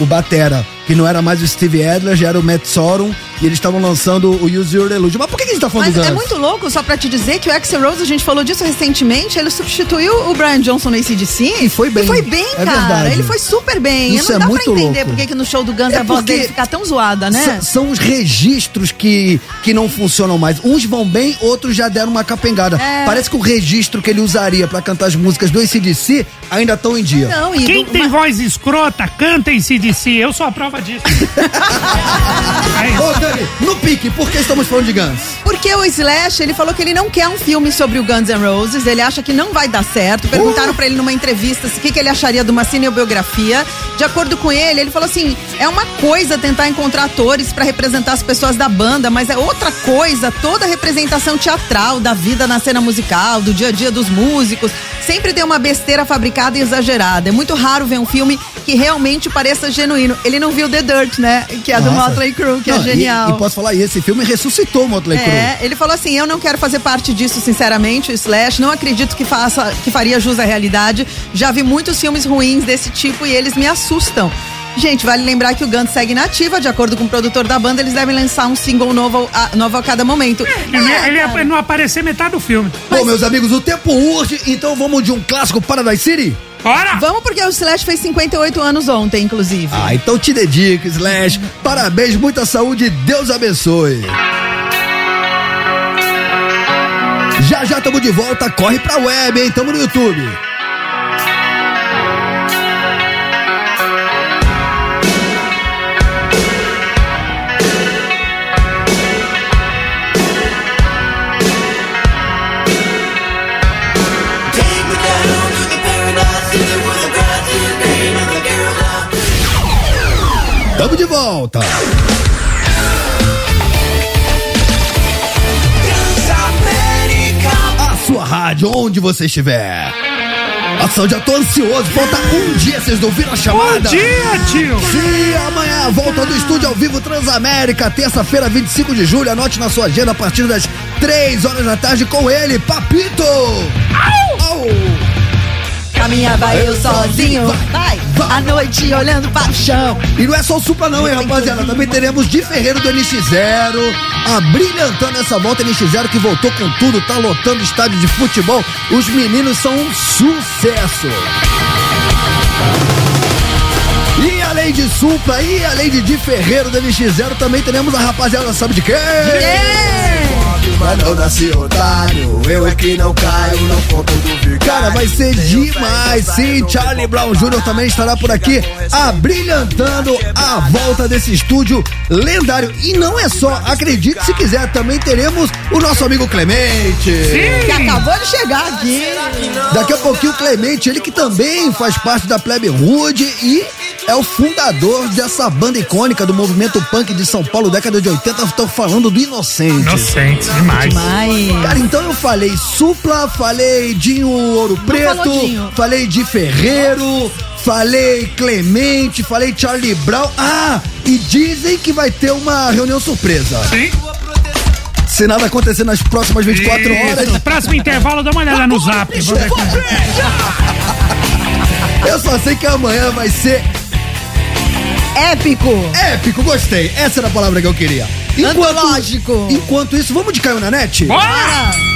o Batera, que não era mais o Steve Adler, já era o Matt Sorum, e eles estavam lançando o Use Your Illusion. Mas por que, que a gente tá falando Mas é muito louco, só pra te dizer que o Axel Rose, a gente falou disso recentemente, ele substituiu o Brian Johnson no ACDC. E foi bem. E foi bem, É cara. verdade. Ele foi super bem. Isso não é dá muito pra entender louco. por que que no show do Guns É a voz dele fica tão zoada, né? São, os registros que, que não funcionam mais. Uns vão bem, outros já deram uma capengada. É. Parece que o registro que ele usaria pra cantar as músicas do ACDC ainda estão em dia. Não, e Quem do- tem mas- voz escrota, canta em CDC. Eu sou a prova disso. [LAUGHS] É isso. Ô, Dani, no pique, por que estamos falando de Guns? Porque o Slash, ele falou que ele não quer um filme sobre o Guns N' Roses, ele acha que não vai dar certo. Perguntaram pra ele numa entrevista se o que, que ele acharia de uma cinebiografia. De acordo com ele, ele falou assim: é uma coisa tentar encontrar atores pra representar as pessoas da banda, mas é outra coisa toda a representação teatral da vida na cena musical, do dia a dia dos músicos. Sempre tem uma besteira fabricada e exagerada. É muito raro ver um filme que realmente pareça genuíno. Ele não viu The Dirt, né? Que é do Nossa. Motley Crue, que Não, é e- genial. E, posso falar, e esse filme ressuscitou o Motley Crue. É, ele falou assim: eu não quero fazer parte disso, sinceramente, o Slash. Não acredito que faça, que faria jus à realidade. Já vi muitos filmes ruins desse tipo e eles me assustam. Gente, vale lembrar que o Guns segue nativa, de acordo com o produtor da banda, eles devem lançar um single novo a, novo a cada momento. Ele, É, ele cara. não aparecer metade do filme. Bom, meus amigos, o tempo urge, então vamos de um clássico Paradise City? Bora! Vamos porque o Slash fez 58 anos ontem, inclusive. Ah, então te dedico, Slash. Parabéns, muita saúde, Deus abençoe. Já já estamos de volta, corre pra web, hein? Tamo no YouTube. Volta. A sua rádio, onde você estiver. Ação, já tô ansioso. Falta um dia, vocês não viram a Bom chamada? dia, tio! Sim, amanhã a volta do estúdio ao vivo Transamérica, terça-feira, 25 de julho. Anote na sua agenda a partir das 3 horas da tarde com ele, Papito! Au! Caminhava eu sozinho, vai, a noite olhando para o chão. E não é só o Supla não, hein, rapaziada? Também teremos de Ferreiro do NX0, abrilhantando essa volta NX0 que voltou com tudo, tá lotando estádio de futebol. Os meninos são um sucesso. E além de Supla e além de Di Ferreiro do NX0, também teremos a rapaziada, sabe de quem? Mas não nasci otário, eu é que não caio no ponto do vigário. Cara, vai ser demais, sim. Charlie Brown Jr. também estará por aqui, abrilhantando a volta desse estúdio lendário. E não é só, acredite se quiser, também teremos o nosso amigo Clemente. Que acabou de chegar aqui. Daqui a pouquinho o Clemente, ele que também faz parte da Plebe Rude e é o fundador dessa banda icônica do movimento punk de São Paulo, década de 80. Estou falando do Inocente. Inocente, demais. Demais. Cara, então eu falei Supla, falei Dinho Ouro Preto, Dinho. falei de Ferreiro, falei Clemente, falei Charlie Brown. Ah, e dizem que vai ter uma reunião surpresa. Sim. Se nada acontecer nas próximas 24 horas, Isso. Próximo intervalo, dá uma olhada no zap. Eu só sei que amanhã vai ser Épico. épico. Gostei. Essa era a palavra que eu queria. Antológico. Enquanto isso, vamos de Caio na net? Bora!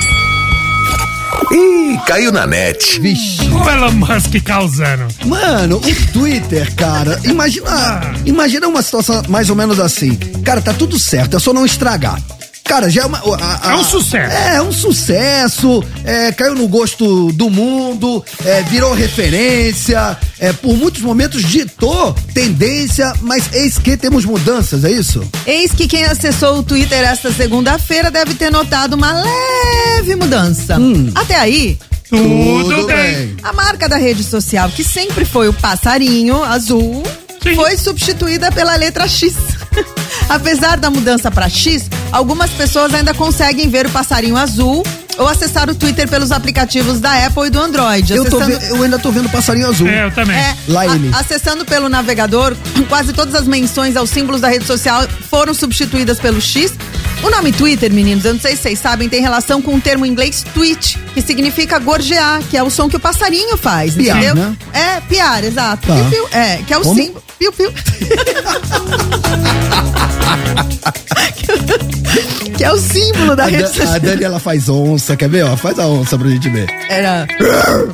Ih, caiu na net. Vixe. O Elon Musk causando. Mano, o Twitter, cara, imagina, imagina uma situação mais ou menos assim. Cara, tá tudo certo, é só não estragar. Cara, já é uma. a- a- É um sucesso. É, é um sucesso. é, caiu no gosto do mundo, é, virou referência. É, por muitos momentos ditou tendência, mas eis que temos mudanças, é isso? Eis que quem acessou o Twitter esta segunda-feira deve ter notado uma leve mudança. Até aí, Tudo, bem. a marca da rede social, que sempre foi o passarinho azul, Sim. foi substituída pela letra X. [LAUGHS] Apesar da mudança para X, algumas pessoas ainda conseguem ver o passarinho azul ou acessar o Twitter pelos aplicativos da Apple e do Android. Eu, tô Acessando- ve- eu ainda tô vendo passarinho azul. É, eu também. É, Lá a- ele. acessando pelo navegador, [CLEARS THROAT] quase todas as menções aos símbolos da rede social foram substituídas pelo X. O nome Twitter, meninos, eu não sei se vocês sabem, tem relação com o termo em inglês tweet, que significa gorjear, que é o som que o passarinho faz, Piar, entendeu? né? É, piar, exato. Tá. É, que é o Como? símbolo. Piu, piu. que é o símbolo da A, rede social. a Dani, ela faz onça, quer ver? Faz a onça pra gente ver. Era,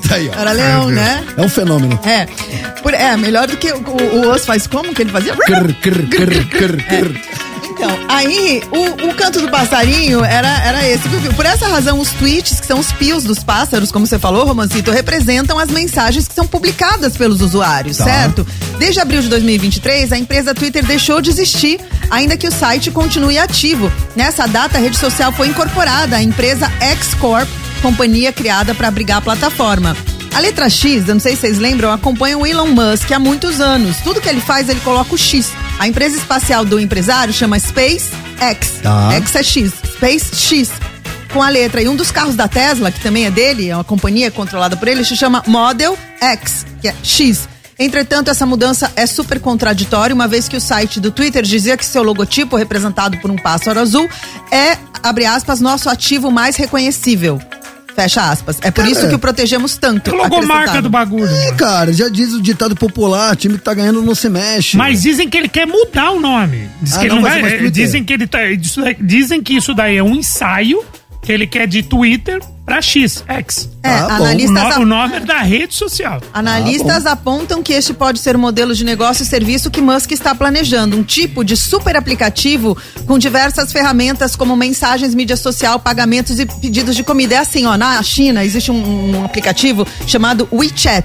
Tá aí, ó. era leão, [LAUGHS] né? É um fenômeno. É. Por- é, melhor do que o, o, o osso faz como que ele fazia? Crr, crr, crr, crr, crr. Então, aí o, o canto do passarinho era, era esse. Por essa razão, os tweets, que são os pios dos pássaros, como você falou, Romancito, representam as mensagens que são publicadas pelos usuários, Tá. certo? Desde abril de 2023, a empresa Twitter deixou de existir, ainda que o site continue ativo. Nessa data, a rede social foi incorporada à empresa X Corp, companhia criada para abrigar a plataforma. A letra X, eu não sei se vocês lembram, acompanha o Elon Musk há muitos anos. Tudo que ele faz, ele coloca o X. A empresa espacial do empresário chama SpaceX. Tá. X é X. Space X. Com a letra. E um dos carros da Tesla, que também é dele, é uma companhia controlada por ele, se chama Model X, que é X. Entretanto, essa mudança é super contraditória, uma vez que o site do Twitter dizia que seu logotipo, representado por um pássaro azul, é, abre aspas, nosso ativo mais reconhecível. Fecha aspas. É por Cara, isso que o protegemos tanto. A logomarca do bagulho. É, cara, já diz o ditado popular, time que tá ganhando não se mexe. Mas dizem que ele quer mudar o nome. Diz Ah, que ele não não vai dizem que ele tá. Dizem que isso daí é um ensaio que ele quer de Twitter pra X, X. É, Ah, bom. O, analistas, no- o nome é da rede social. Analistas apontam que este pode ser o modelo de negócio e serviço que Musk está planejando. Um tipo de super aplicativo com diversas ferramentas como mensagens, mídia social, pagamentos e pedidos de comida. É assim, ó, na China existe um, um aplicativo chamado WeChat.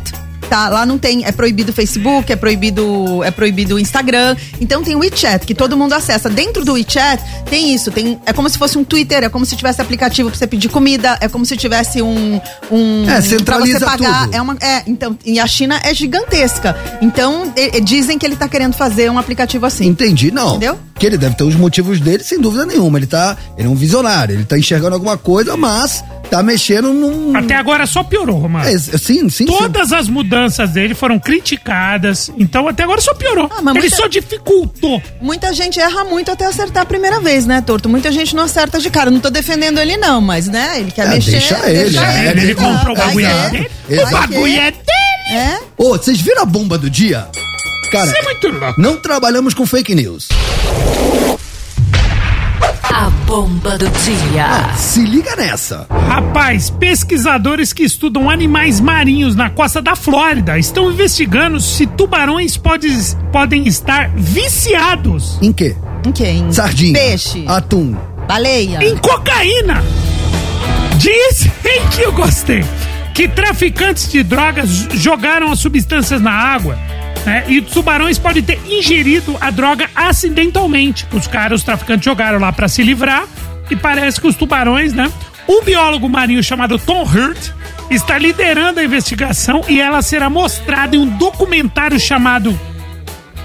Tá, lá não tem, é proibido o Facebook, é proibido, é proibido o Instagram. Então tem o WeChat, que todo mundo acessa. Dentro do WeChat tem isso, tem, é como se fosse um Twitter, é como se tivesse aplicativo pra você pedir comida, é como se tivesse um, um É, centraliza pra você pagar, tudo. é uma é, então, e a China é gigantesca. Então, e- e dizem que ele tá querendo fazer um aplicativo assim. Entendi, não. Entendeu? Que ele deve ter os motivos dele, sem dúvida nenhuma. Ele tá. Ele é um visionário, ele tá enxergando alguma coisa, mas tá mexendo num. Até agora só piorou, Romano. É, sim, sim, sim. Todas as mudanças dele foram criticadas, então até agora só piorou. Ah, mas ele muita- só dificultou. Muita gente erra muito até acertar a primeira vez, né, Torto? Muita gente não acerta de cara. Não tô defendendo ele, não, mas, né, ele quer É, mexer. deixa ele, é, ele, ele- comprou o bagulho dele. O bagulho é dele. É? Ô, vocês viram a bomba do dia? Cara, Isso é muito louco. não trabalhamos com fake news. A bomba do dia. Se liga nessa. Rapaz, pesquisadores que estudam animais marinhos na costa da Flórida estão investigando se tubarões pode- podem estar viciados Em quê? Em quem? Sardinha. Peixe. Atum. Baleia. em cocaína. Dizem [LAUGHS] que eu gostei. Que traficantes de drogas jogaram as substâncias na água. Né, e os tubarões podem ter ingerido a droga acidentalmente. Os caras, os traficantes jogaram lá pra se livrar. E parece que os tubarões, né? Um biólogo marinho chamado Tom Hurt está liderando a investigação e ela será mostrada em um documentário chamado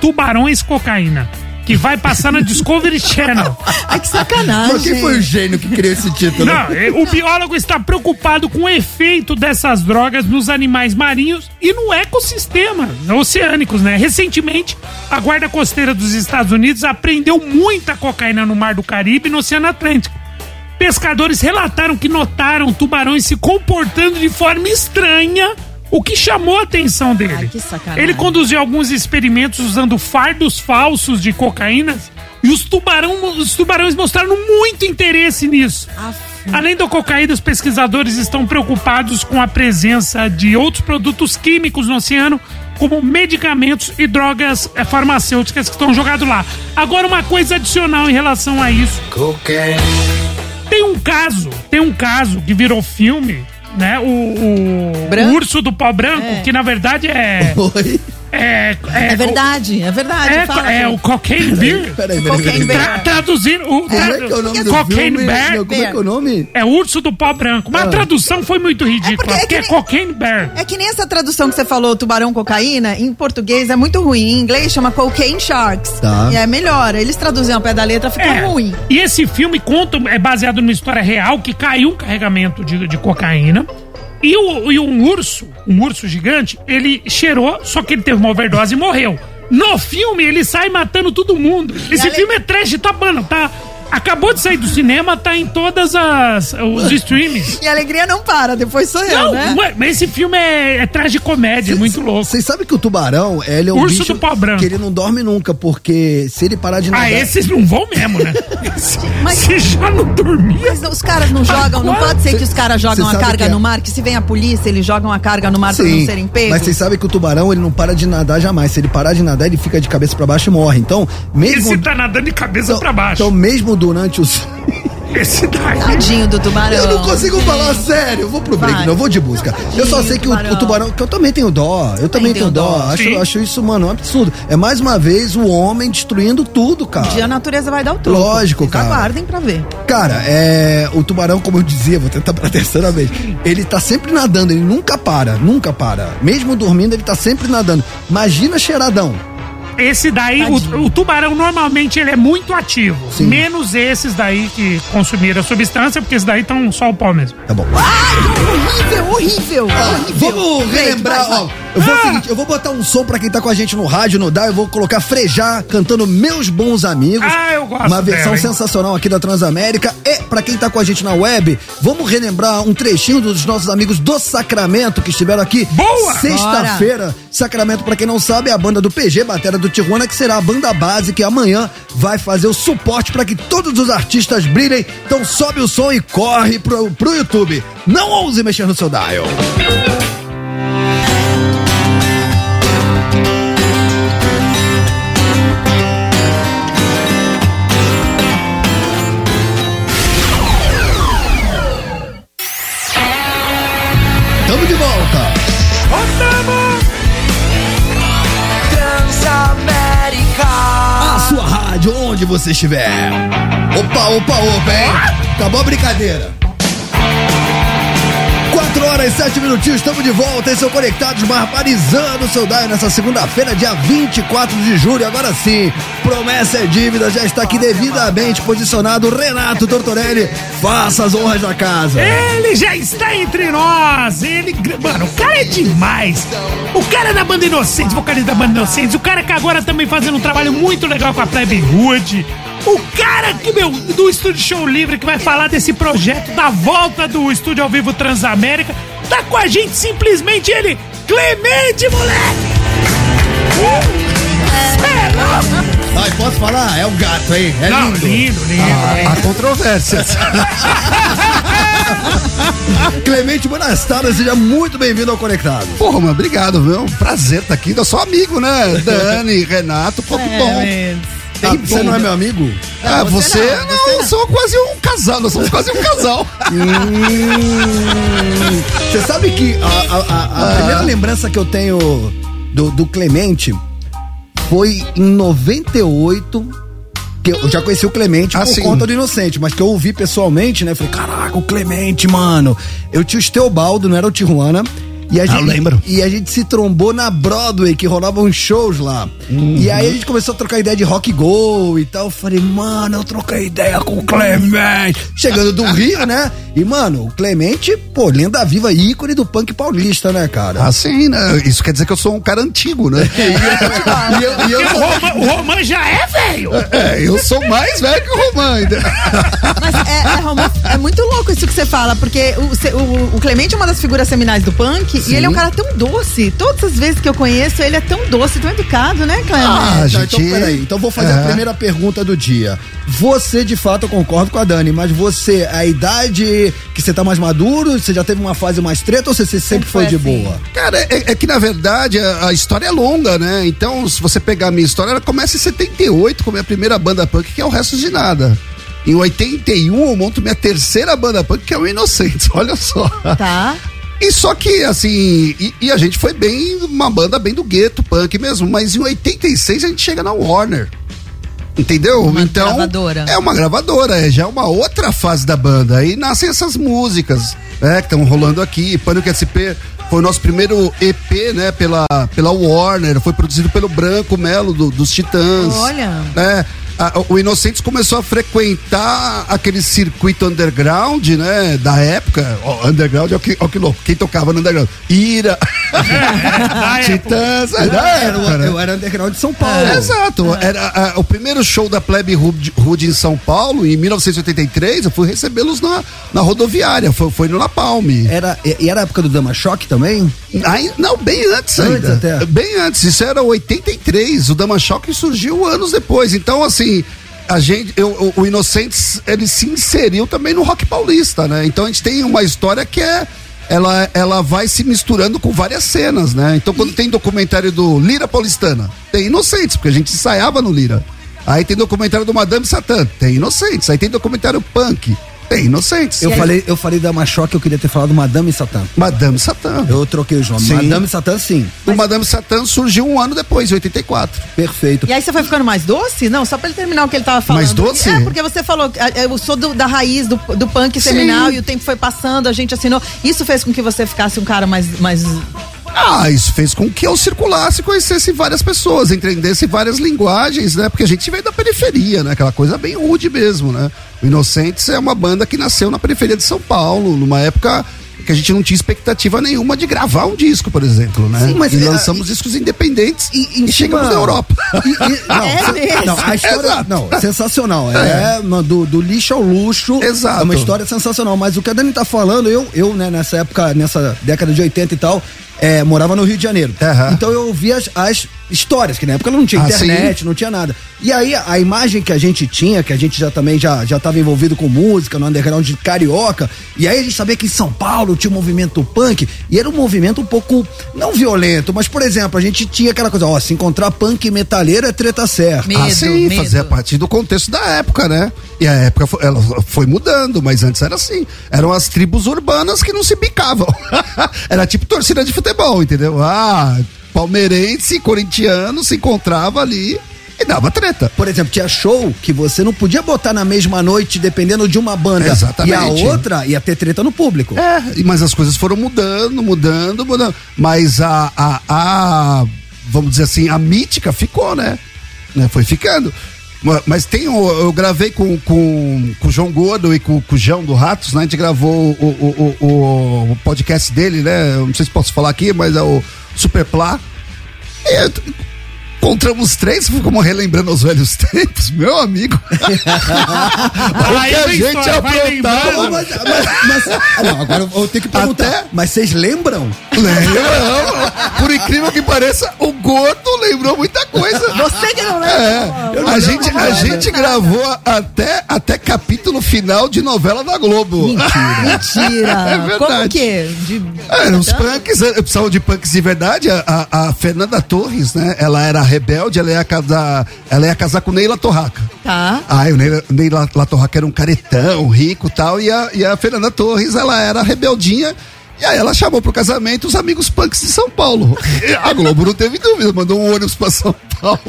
Tubarões Cocaína, que vai passar na Discovery Channel. [LAUGHS] Ai, que sacanagem. Mas quem foi o gênio que criou esse título? Não, é, o biólogo está preocupado com o efeito dessas drogas nos animais marinhos e no ecossistema oceânicos, né? Recentemente, a Guarda Costeira dos Estados Unidos apreendeu muita cocaína no Mar do Caribe e no Oceano Atlântico. Pescadores relataram que notaram tubarões se comportando de forma estranha, o que chamou a atenção dele. Ai, que sacanagem. Ele conduziu alguns experimentos usando fardos falsos de cocaína e os, tubarão, os tubarões mostraram muito interesse nisso. Além da cocaína, os pesquisadores estão preocupados com a presença de outros produtos químicos no oceano, como medicamentos e drogas eh, farmacêuticas que estão jogados lá. Agora, uma coisa adicional em relação a isso. Tem um caso, tem um caso que virou filme, né? O, o- o urso do pau branco, É. que na verdade é. [LAUGHS] Oi. É, É verdade, é verdade. É, fala, é o Cocaine Bear. Peraí, peraí, Cocaine peraí. Bear. Tra, traduzindo. O, Como é que é o nome do Cocaine filme? Bear. Não, como é que é o nome? É urso do pó branco. Mas a tradução foi muito ridícula, porque é porque que é nem- Cocaine Bear. É que nem essa tradução que você falou, tubarão cocaína, em português é muito ruim. Em inglês chama cocaine sharks. Tá. E é melhor. Eles traduzem ao pé da letra, fica É. ruim. E esse filme conta, é baseado numa história real que caiu um carregamento de, de cocaína. E, o, e um urso, um urso gigante, ele cheirou, só que ele teve uma overdose e morreu. No filme, ele sai matando todo mundo. Esse filme é trash, tá, mano, tá... Acabou de sair do cinema, tá em todas as os [LAUGHS] streams. E a alegria não para, depois sou eu, Não, né? ué, mas esse filme é, é tragicomédia, é muito louco. Vocês sabem que o tubarão, ele é um Urso bicho do pó branco. que ele não dorme nunca, porque se ele parar de nadar... Ah, esses não vão mesmo, né? [LAUGHS] Mas- Você já não dormia? Mas os caras não jogam, não pode ser que os caras jogam Cê a carga é- no mar, que se vem a polícia, eles jogam a carga no mar pra não Sim, serem pegos. mas vocês sabem que o tubarão, ele não para de nadar jamais. Se ele parar de nadar, ele fica de cabeça pra baixo e morre. Então, mesmo... Esse tá nadando de cabeça então, pra baixo. então, mesmo durante os... [LAUGHS] Esse daí. Tadinho do tubarão. Eu não consigo falar sério. Eu vou pro break, Vai. não eu vou de busca. Eu só sei que o, Tubarão. o tubarão, que eu também tenho dó. Eu também tenho dó. dó. Acho, acho isso, mano, um absurdo. É mais uma vez o homem destruindo tudo, cara. Um dia a natureza vai dar o troco. Lógico, Vocês cara. aguardem pra ver. Cara, é. O tubarão, como eu dizia, vou tentar pela [LAUGHS] terceira vez. Ele tá sempre nadando, ele nunca para, nunca para. Mesmo dormindo, ele tá sempre nadando. Imagina cheiradão. Esse daí, o, o tubarão normalmente ele é muito ativo. Sim. Menos esses daí que consumiram a substância, porque esses daí estão só o pó mesmo. Tá bom. Horrível, horrível, horrível. Vamos relembrar, vai, vai. ó. Eu vou, o seguinte, eu vou botar um som pra quem tá com a gente no rádio, no DA, eu vou colocar Frejá cantando Meus Bons Amigos. Ah, eu gosto Uma versão dela, sensacional aqui da Transamérica. E pra quem tá com a gente na web, vamos relembrar um trechinho dos nossos amigos do Sacramento que estiveram aqui. Boa! Sexta-feira. Sacramento, pra quem não sabe, é a banda do PG, Batera do Tijuana, que será a banda base que amanhã vai fazer o suporte pra que todos os artistas brilhem. Então sobe o som e corre pro, pro YouTube. Não ouse mexer no seu dial. Você estiver. Opa, opa, opa, hein? Acabou a brincadeira. 4 horas e 7 minutinhos, estamos de volta. Esse é o Conectados Barbarizando o seu Daio nessa segunda-feira, dia 24 de julho. Agora sim, promessa é dívida, já está aqui devidamente posicionado Renato Tortorelli. Faça as honras da casa. Ele já está entre nós. Ele, mano, o cara é demais. O cara é da banda Inocentes, vocalista da banda Inocentes. O cara que agora também fazendo um trabalho muito legal com a Plebe Hood. O cara que, meu, do Estúdio Show Livre que vai falar desse projeto da volta do Estúdio ao Vivo Transamérica. Tá com a gente simplesmente ele, Clemente, moleque! Uh, é? Ai, posso falar? É um gato, hein? É Não, lindo. lindo, lindo. Há controvérsias. [LAUGHS] Clemente Bonastada, seja muito bem-vindo ao Conectado. Pô, Romano, obrigado, viu? Prazer estar aqui. Eu sou amigo, né? [LAUGHS] Dani, Renato, que bom. Ah, você não é meu amigo? Ah, você, não, eu sou quase um casal, nós somos quase um casal. [LAUGHS] Hum, Você sabe que a, a- a- a primeira lembrança que eu tenho do, do Clemente foi em 98. Que eu já conheci o Clemente Ah, por sim. conta do Inocente, mas que eu ouvi pessoalmente, né? Falei, caraca, o Clemente, mano. Eu tinha o Steobaldo, não era o Tijuana. E a gente, Ah, lembro. E a gente se trombou na Broadway, que rolavam uns shows lá. Uhum. E aí a gente começou a trocar ideia de rock go e tal. Eu falei, mano, eu troquei ideia com o Clemente. Chegando do Rio, né? E, mano, o Clemente, pô, lenda viva, ícone do punk paulista, né, cara? Assim, né? Isso quer dizer que eu sou um cara antigo, né? [LAUGHS] E eu, e eu Porque o Roman, o Roman já é velho. É, eu sou mais velho que o Romano ainda. [LAUGHS] Mas é, é, Roma, é muito louco isso que você fala, porque o, o- o Clemente é uma das figuras seminais do punk e ele é um cara tão doce. Todas as vezes que eu conheço, ele é tão doce, tão educado, né, Clemente? Ah, Tá, gente. então, peraí. Então vou fazer a É. primeira pergunta do dia. Você, de fato, eu concordo com a Dani, mas você, a idade que você tá mais maduro, você já teve uma fase mais treta ou você sempre, Sempre foi, foi de assim. boa? Cara, é, é que na verdade a, a história é longa, né? Então, se você pegar a minha história, ela começa em 78 com a minha primeira banda punk, que é o Resto de Nada. Em 81 eu monto minha terceira banda punk, que é o Inocentes, [LAUGHS] olha só. Tá. E só que, assim, e, e a gente foi bem, uma banda bem do gueto, punk mesmo, mas em 86 a gente chega na Warner. Entendeu? Uma então, gravadora. é uma gravadora, é já uma outra fase da banda. Aí nascem essas músicas, né, que estão rolando aqui. Pânico SP foi o nosso primeiro EP, né, pela, pela Warner, foi produzido pelo Branco Melo do- dos Titãs. Olha. né? A- o Inocentes começou a frequentar aquele circuito underground, né? Da época. Ó, underground é o que, ó, que louco. Quem tocava no underground? Ira. [LAUGHS] [LAUGHS] Titãs. É, Eu da era, época, né? eu era underground de São Paulo. É, exato. Era a- o primeiro show da Plebe Hood em São Paulo, em 1983, eu fui recebê-los na, na rodoviária, foi, foi no Napalm. Era, e e era a época do Dama Choque também? Aí, não, bem antes Antes ainda. até. Bem antes, isso era 83, o Dama Choque surgiu anos depois. Então, assim, a gente, eu, o, Inocentes, ele se inseriu também no rock paulista, né? Então a gente tem uma história que é. Ela, ela vai se misturando com várias cenas, né? Então, quando tem documentário do Lira Paulistana, tem Inocentes, porque a gente ensaiava no Lira. Aí tem documentário do Madame Satã, tem Inocentes. Aí tem documentário punk, tem Inocentes. Eu falei, eu falei Dama Choque, eu queria ter falado Madame Satã. Madame Satã. Eu troquei os nomes. Sim. Madame Satã, sim. O Madame Satã surgiu um ano depois, em 84. Perfeito. E aí você foi ficando mais doce? Não, só pra ele terminar o que ele tava falando. Mais doce? É, porque você falou, que, ah, eu sou do- da raiz do, do punk Sim. seminal e o tempo foi passando, a gente assinou. Isso fez com que você ficasse um cara mais. mais Ah, isso fez com que eu circulasse, conhecesse várias pessoas, entendesse várias linguagens, né? Porque a gente veio da periferia, né? Aquela coisa bem rude mesmo, né? O Inocentes é uma banda que nasceu na periferia de São Paulo, numa época que a gente não tinha expectativa nenhuma de gravar um disco, por exemplo, né? Sim, mas e é, lançamos discos independentes e, em chegamos na Europa. E- e- não, [LAUGHS] É não, a história. Exato. Não, sensacional. É, no- do, do lixo ao luxo. Exato. É uma história sensacional. Mas o que a Dani tá falando, eu, eu né, nessa época, nessa década de 80 e tal, é, morava no Rio de Janeiro. Aham. Então eu ouvia as, as histórias, que na época não tinha Ah, internet, não tinha nada. E aí a imagem que a gente tinha, que a gente já também já já estava envolvido com música, no underground de carioca, e aí a gente sabia que em São Paulo tinha um movimento punk, e era um movimento um pouco, não violento, mas por exemplo, a gente tinha aquela coisa, ó, se encontrar punk e metaleiro é treta certa. Medo, ah, sim, medo. fazia parte do contexto da época, né? E a época foi, ela foi mudando, mas antes era assim. Eram as tribos urbanas que não se bicavam. [LAUGHS] era tipo torcida de futebol, entendeu? Ah, palmeirense e corintiano se encontrava ali e dava treta. Por exemplo, tinha show que você não podia botar na mesma noite, dependendo de uma banda. Exatamente. E a outra ia ter treta no público. É, mas as coisas foram mudando, mudando, mudando. Mas a, a, a- vamos dizer assim, a mítica ficou, né? né? Foi ficando. Ma- Mas tem, eu gravei com, com, com o João Gordo e com, com o João do Ratos, né? A gente gravou o, o, o, o podcast dele, né? Não sei se posso falar aqui, mas é o Superplá. E encontramos três, ficamos relembrando os velhos tempos, meu amigo. o Aí que a gente história, aprontava. Mas, mas- mas- ah, não, agora eu vou ter que perguntar. Até- Mas vocês lembram? Lembra? Por incrível que pareça, o gordo lembrou muita coisa. Você que não lembra? É, não a gente, a gente gravou até, até capítulo final de novela da Globo. Mentira. [LAUGHS] É verdade. Como que? De... É, os punks, eu precisava de punks de verdade. A, a- a Fernanda Torres, né? Ela era rebelde, ela ia casar, ela ia casar com Neila Torraca. Tá. Aí o Neila, Neila La Torraca era um caretão, rico e tal, e a, e a Fernanda Torres, ela era rebeldinha. E aí ela chamou pro casamento os amigos punks de São Paulo. E a Globo não teve dúvida, mandou um ônibus pra São Paulo,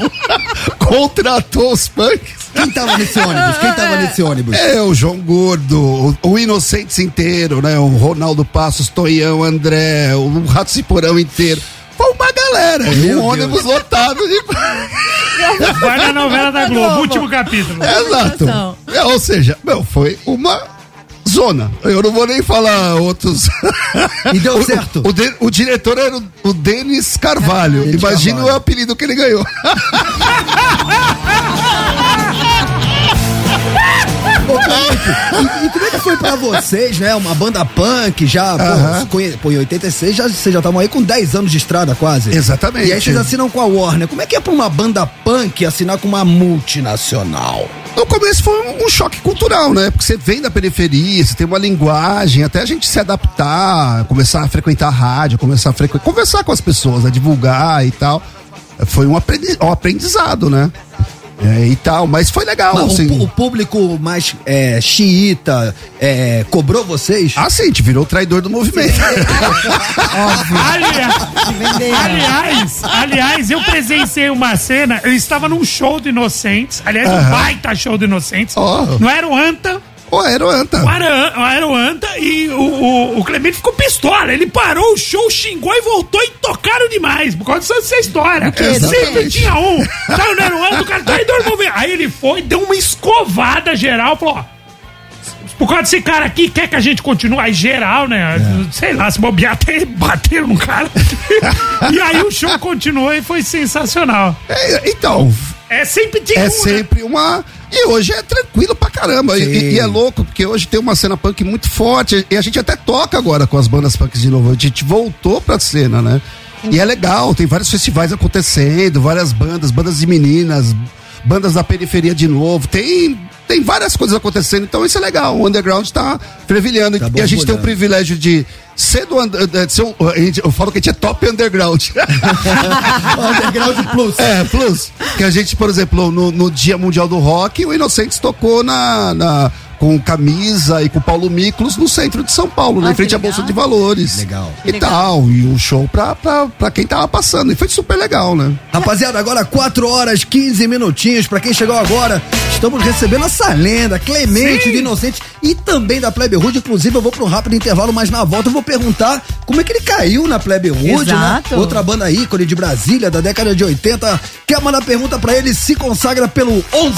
[LAUGHS] contratou os punks. Quem tava nesse ônibus? Quem tava nesse ônibus? É, o João Gordo, o, o Inocentes inteiro, né? O Ronaldo Passos, Toião, André, o Rato Ciporão inteiro. Foi uma galera, Meu um Deus. ônibus lotado de. [LAUGHS] Vai na novela da Globo, último capítulo. Exato. É, ou seja, meu, foi uma zona. Eu não vou nem falar outros. E deu [LAUGHS] O- certo. O, de- o diretor era o, o Denis Carvalho. Denis Imagina o apelido que ele ganhou. [LAUGHS] Ô, e, e como é que foi pra vocês, né? Uma banda punk já, pô, Aham. se conhe- pô, em 86 já, vocês já estavam aí com 10 anos de estrada quase. Exatamente. E aí vocês assinam com a Warner. Como é que é pra uma banda punk assinar com uma multinacional? No começo foi um, um choque cultural, né? Porque você vem da periferia, você tem uma linguagem, até a gente se adaptar, começar a frequentar a rádio, começar a frequentar, conversar com as pessoas, a divulgar e tal. Foi um, um aprendizado, né? É, e tal, mas foi legal, Mas o assim. pu- o, público mais é, xiita é, cobrou vocês? Ah, sim, gente virou o traidor do movimento. [LAUGHS] Aliás, aliás, aliás, eu presenciei uma cena, eu estava num show do Inocentes, aliás, um Aham. baita show do Inocentes, Ó. no Aeroanta, Ô, Aeroanta. O Aeroanta, o Aeroanta e o, o, o Clemente ficou pistola, ele parou o show, xingou e voltou e tocaram demais, por causa dessa história. Sempre tinha um, tava no Aeroanta, o cara traidor do movimento. Aí ele foi, deu uma escovada geral, falou, ó, por causa desse cara aqui, quer que a gente continue? Aí geral, né? Sei lá, se bobear até bateram no cara. [LAUGHS] e aí o show continuou e foi sensacional. É, então, É sempre tem é um, né? sempre uma. E hoje é tranquilo pra caramba. E, e- é louco, porque hoje tem uma cena punk muito forte. E a gente até toca agora com as bandas punks de novo. A gente voltou pra cena, né? E é legal, tem vários festivais acontecendo, várias bandas, bandas de meninas, bandas da periferia de novo. Tem, tem várias coisas acontecendo, então isso é legal. O underground tá fervilhando. Tá e a gente tem o borbulhando. privilégio de ser do. under- de ser um- a gente- eu falo que a gente é top underground. [LAUGHS] Underground Plus. É, plus. Que a gente, por exemplo, no, no Dia Mundial do Rock, o Inocentes tocou na, na- com camisa e com Paulo Miklos no centro de São Paulo, né? Ah, em frente à Bolsa legal. de Valores. Legal. E tal. E um show pra, pra, pra quem tava passando. E foi super legal, né? Rapaziada, agora 4 horas 15 minutinhos. Pra quem chegou agora, estamos recebendo essa lenda, Clemente Sim. de Inocente e também da Plebe Rude. Inclusive, eu vou para um rápido intervalo, mas na volta eu vou perguntar como é que ele caiu na Plebe Rude, né? Outra banda ícone de Brasília, da década de 80. Quer mandar pergunta pra ele? Se consagra pelo 11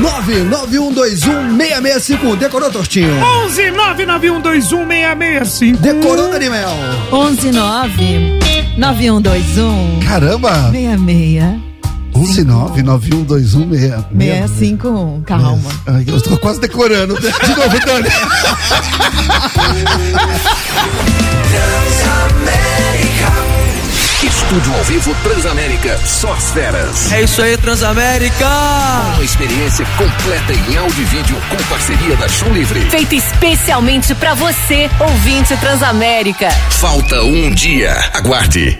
99121 6651. Decorou, Tortinho? 11 99121 6665. Decorou, Daniel? 11 9 9121 Caramba! 66 119912166. 651. Calma. Ai, Eu tô quase decorando. De novo, Dani. [LAUGHS] Estúdio ao vivo Transamérica, só as feras. É isso aí, Transamérica! Uma experiência completa em áudio e vídeo com parceria da Show Livre. Feito especialmente pra você, ouvinte Transamérica. Falta um dia. Aguarde.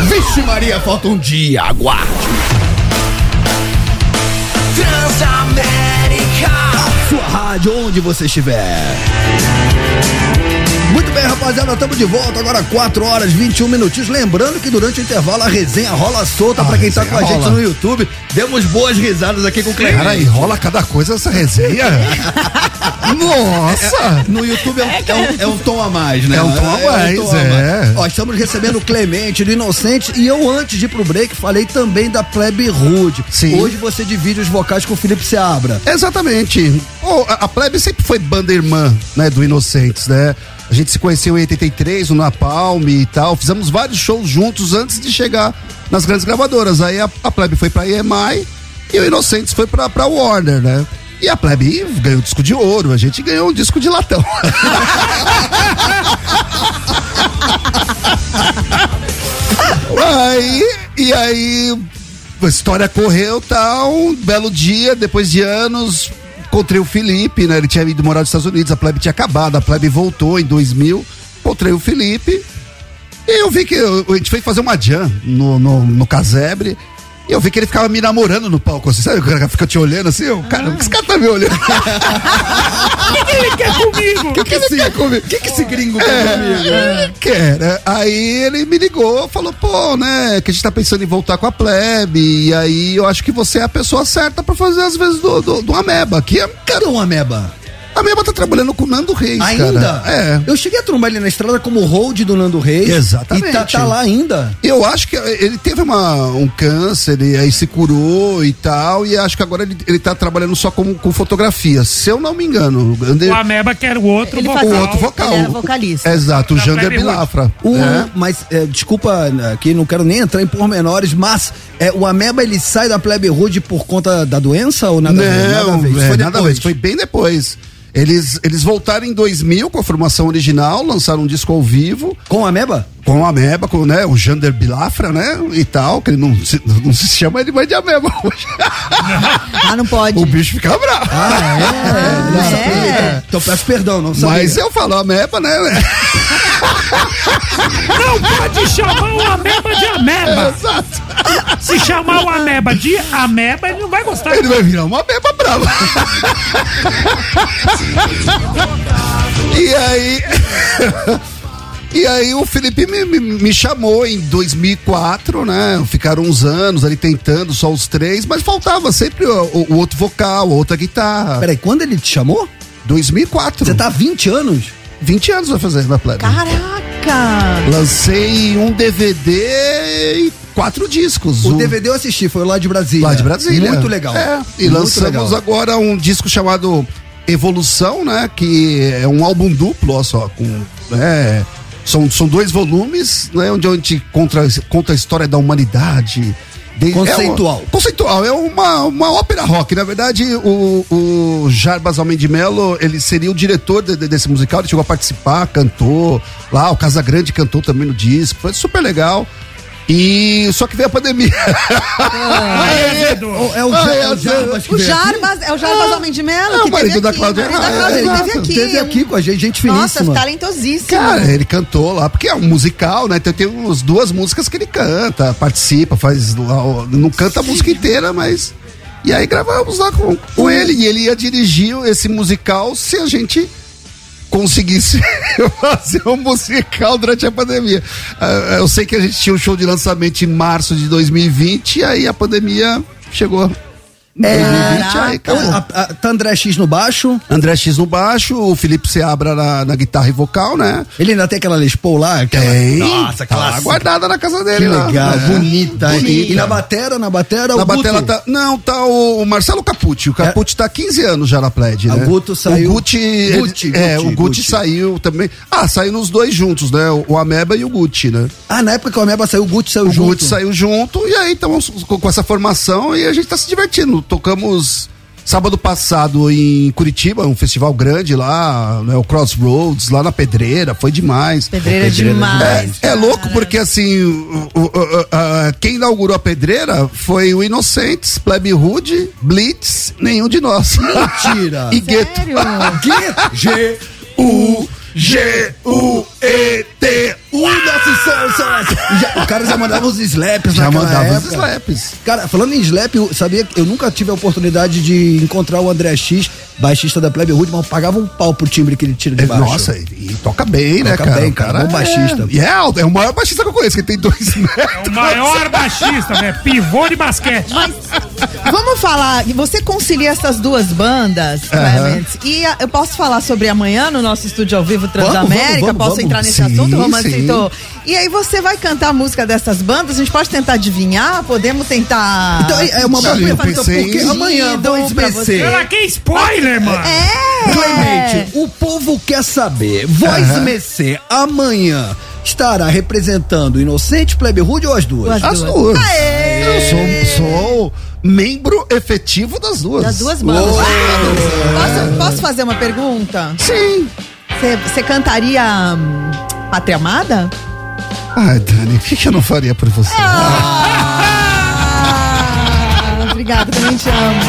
Vixe Maria, falta um dia, aguarde. Transamérica! Sua rádio, onde você estiver. Muito bem, rapaziada, estamos de volta agora 4 horas 21 minutinhos. Lembrando que durante o intervalo a resenha rola solta A pra quem tá com a gente rola. no YouTube. Demos boas risadas aqui com o Clemente. Cara, e rola cada coisa essa resenha. [LAUGHS] Nossa! No YouTube é um, é um- é um tom a mais, né? É um tom a mais, tom é. Ó, estamos recebendo o Clemente do Inocente e eu, antes de ir pro break, falei também da Plebe Rude. Sim. Hoje você divide os vocais com o Felipe Seabra. Exatamente. Pô, a, a Plebe sempre foi banda irmã, né, do Inocentes, né? A gente se conheceu em 83, no Napalm e tal. Fizemos vários shows juntos antes de chegar nas grandes gravadoras. Aí a, a Plebe foi pra EMI e o Inocentes foi pra, pra Warner, né? E a Plebe ganhou disco de ouro, a gente ganhou um disco de latão. [LAUGHS] aí, e aí, a história correu tal. Um belo dia, depois de anos, encontrei o Felipe, né? Ele tinha ido morar nos Estados Unidos, a plebe tinha acabado, a plebe voltou em 2000. Encontrei o Felipe. E eu vi que a gente foi fazer uma jam no, no, no casebre. E eu vi que ele ficava me namorando no palco, assim, sabe? O cara fica te olhando assim, eu, cara, o que esse cara tá me olhando? [LAUGHS] O que, que ele quer comigo? O que, que ele quer comigo? O que, que esse gringo quer É, comigo? ele quer, né? Aí ele me ligou, falou, pô, né, que a gente tá pensando em voltar com a plebe, e aí eu acho que você é a pessoa certa pra fazer às vezes do, do, do Ameba, que é, Cadê o Ameba? A Ameba tá trabalhando com o Nando Reis, Ainda? cara. É. Eu cheguei a trombar ele na estrada como hold do Nando Reis. Exatamente. E tá, tá lá ainda. Eu acho que ele teve uma, um câncer, e aí se curou e tal, e acho que agora ele, ele tá trabalhando só com, com fotografia, se eu não me engano. O Ameba quer o outro Ele vocal. O outro vocal. Ele era vocalista. Exato, o Jander. Bilafra. O, É. Mas, é, desculpa, aqui não quero nem entrar em pormenores, mas é, o Ameba ele sai da Plebe Rude por conta da doença ou nada a ver? Não, Nada a ver. Isso é, foi nada a depois. ver, foi bem depois. Eles, eles voltaram em 2000 com a formação original, lançaram um disco ao vivo. Com o Ameba? Com a Ameba, com né, o Jander Bilafra, né? E tal, que ele não se, não se chama ele mais de Ameba hoje. Ah, não pode. [LAUGHS] o bicho fica bravo. Ah, é? Não sabia. Então peço perdão, não sabia. Mas eu falo Ameba, né? Não pode chamar o Ameba de Ameba. [LAUGHS] Exato. Se chamar o Ameba de Ameba, ele não vai gostar. Ele vai virar uma ameba brava. e aí. E aí o Felipe me, me, me, chamou em 2004, né? Ficaram uns anos ali tentando, só os três, mas faltava sempre o, o, o outro vocal, a outra guitarra. Peraí, quando ele te chamou? 2004. Você tá há 20 anos? 20 anos vai fazer na Plebe. Caraca! Lancei um DVD e quatro discos. O. DVD eu assisti, foi lá de Brasília. Lá de Brasília. Muito legal. É, e Muito lançamos legal. agora um disco chamado Evolução, né? Que é um álbum duplo, ó só, com. É, são, são dois volumes, né? Onde a gente conta, conta a história da humanidade. De, Conceitual. É uma, conceitual, é uma, uma ópera rock. Na verdade, o, o Jarbas Almeida de Mello, ele seria o diretor de, de, desse musical, ele chegou a participar, cantou lá, o Casagrande cantou também no disco, foi super legal. E só que veio a pandemia. Ah, [LAUGHS] é, Edu. É o, Ah, é, é o Jarbas O aqui. Jarbas, é o Jarbas Homem de Melo, é o marido da aqui. Cláudia marido da Raia, Cláudia, ele teve aqui. Teve aqui com a gente, gente Nossa, finíssima. talentosíssimo. Cara, ele cantou lá, porque é um musical, né? Então tem umas duas músicas que ele canta, participa, faz. Não canta a música inteira, mas. E aí gravamos lá com, com ele. E ele ia dirigir esse musical se a gente conseguisse [LAUGHS] fazer um musical durante a pandemia. Ah, Eu sei que a gente tinha um show de lançamento em março de 2020, e aí a pandemia chegou. É, 2020, aí acabou. a, a, tá André X no baixo. André X no baixo, o Felipe Seabra na, na guitarra e vocal, né? Ele ainda tem aquela Les Paul lá? Aquela... Tem. Nossa, tá clássica. guardada na casa dele. Que lá. legal, É. bonita. E, Bonita. e na batera, na batera, Na o Guto. batela tá. Não, tá o, o Marcelo Capucci. O Capucci tá há 15 anos já na Pledge, Ah, né? o Guto saiu- O Gucci. ele- Gucci, é, Gucci, o Gucci, Gucci. saiu também. Ah, saiu nos dois juntos, né? O, o Ameba e o Gucci, né? Ah, na época que o Ameba saiu, o Guto saiu O junto. Gucci saiu junto e aí estamos com, com essa formação e a gente tá se divertindo. Tocamos. Sábado passado em Curitiba, um festival grande lá, né, o Crossroads, lá na Pedreira, foi demais. Pedreira é demais. É, é louco porque assim, o- o- o- a- quem inaugurou a pedreira foi o Inocentes, Plebe Hood, Blitz, nenhum de nós. Mentira. [LAUGHS] e [LAUGHS] Gueto. G, U, G, U, E, T. o cara já mandava os slaps Já naquela mandava os época. slaps. Cara, falando em slap, eu sabia que eu nunca tive a oportunidade de encontrar o André X, baixista da Plebe Hood, mas pagava um pau pro timbre que ele tira de É, baixo. Nossa, e, e toca bem, né, Toca cara? bem, O cara, bom baixista. É, e é alto, é o maior baixista que eu conheço, que tem dois [LAUGHS] metros. O maior baixista, né? Pivô de basquete. Mas vamos falar, você concilia essas duas bandas, Clements, e a- eu posso falar sobre amanhã no nosso estúdio ao vivo Transamérica, vamos, vamos, posso vamos. entrar nesse Sim, assunto, citou. E aí você vai cantar a música dessas bandas, a gente pode tentar adivinhar, podemos tentar... Então é uma boa eu pensei porque amanhã 2BC. você. Ela que spoiler, mano. É! Clemente, o povo quer saber. Voz. Mecê amanhã estará representando Inocente, Plebe Hood ou as duas? As As duas. duas. Aê! Eu sou, sou membro efetivo das duas. Das duas bandas. Posso, posso fazer uma pergunta? Sim. Você- cantaria hum, Pátria Amada? Ai, Dani, o que, que eu não faria por você? Ah, obrigada, também te amo.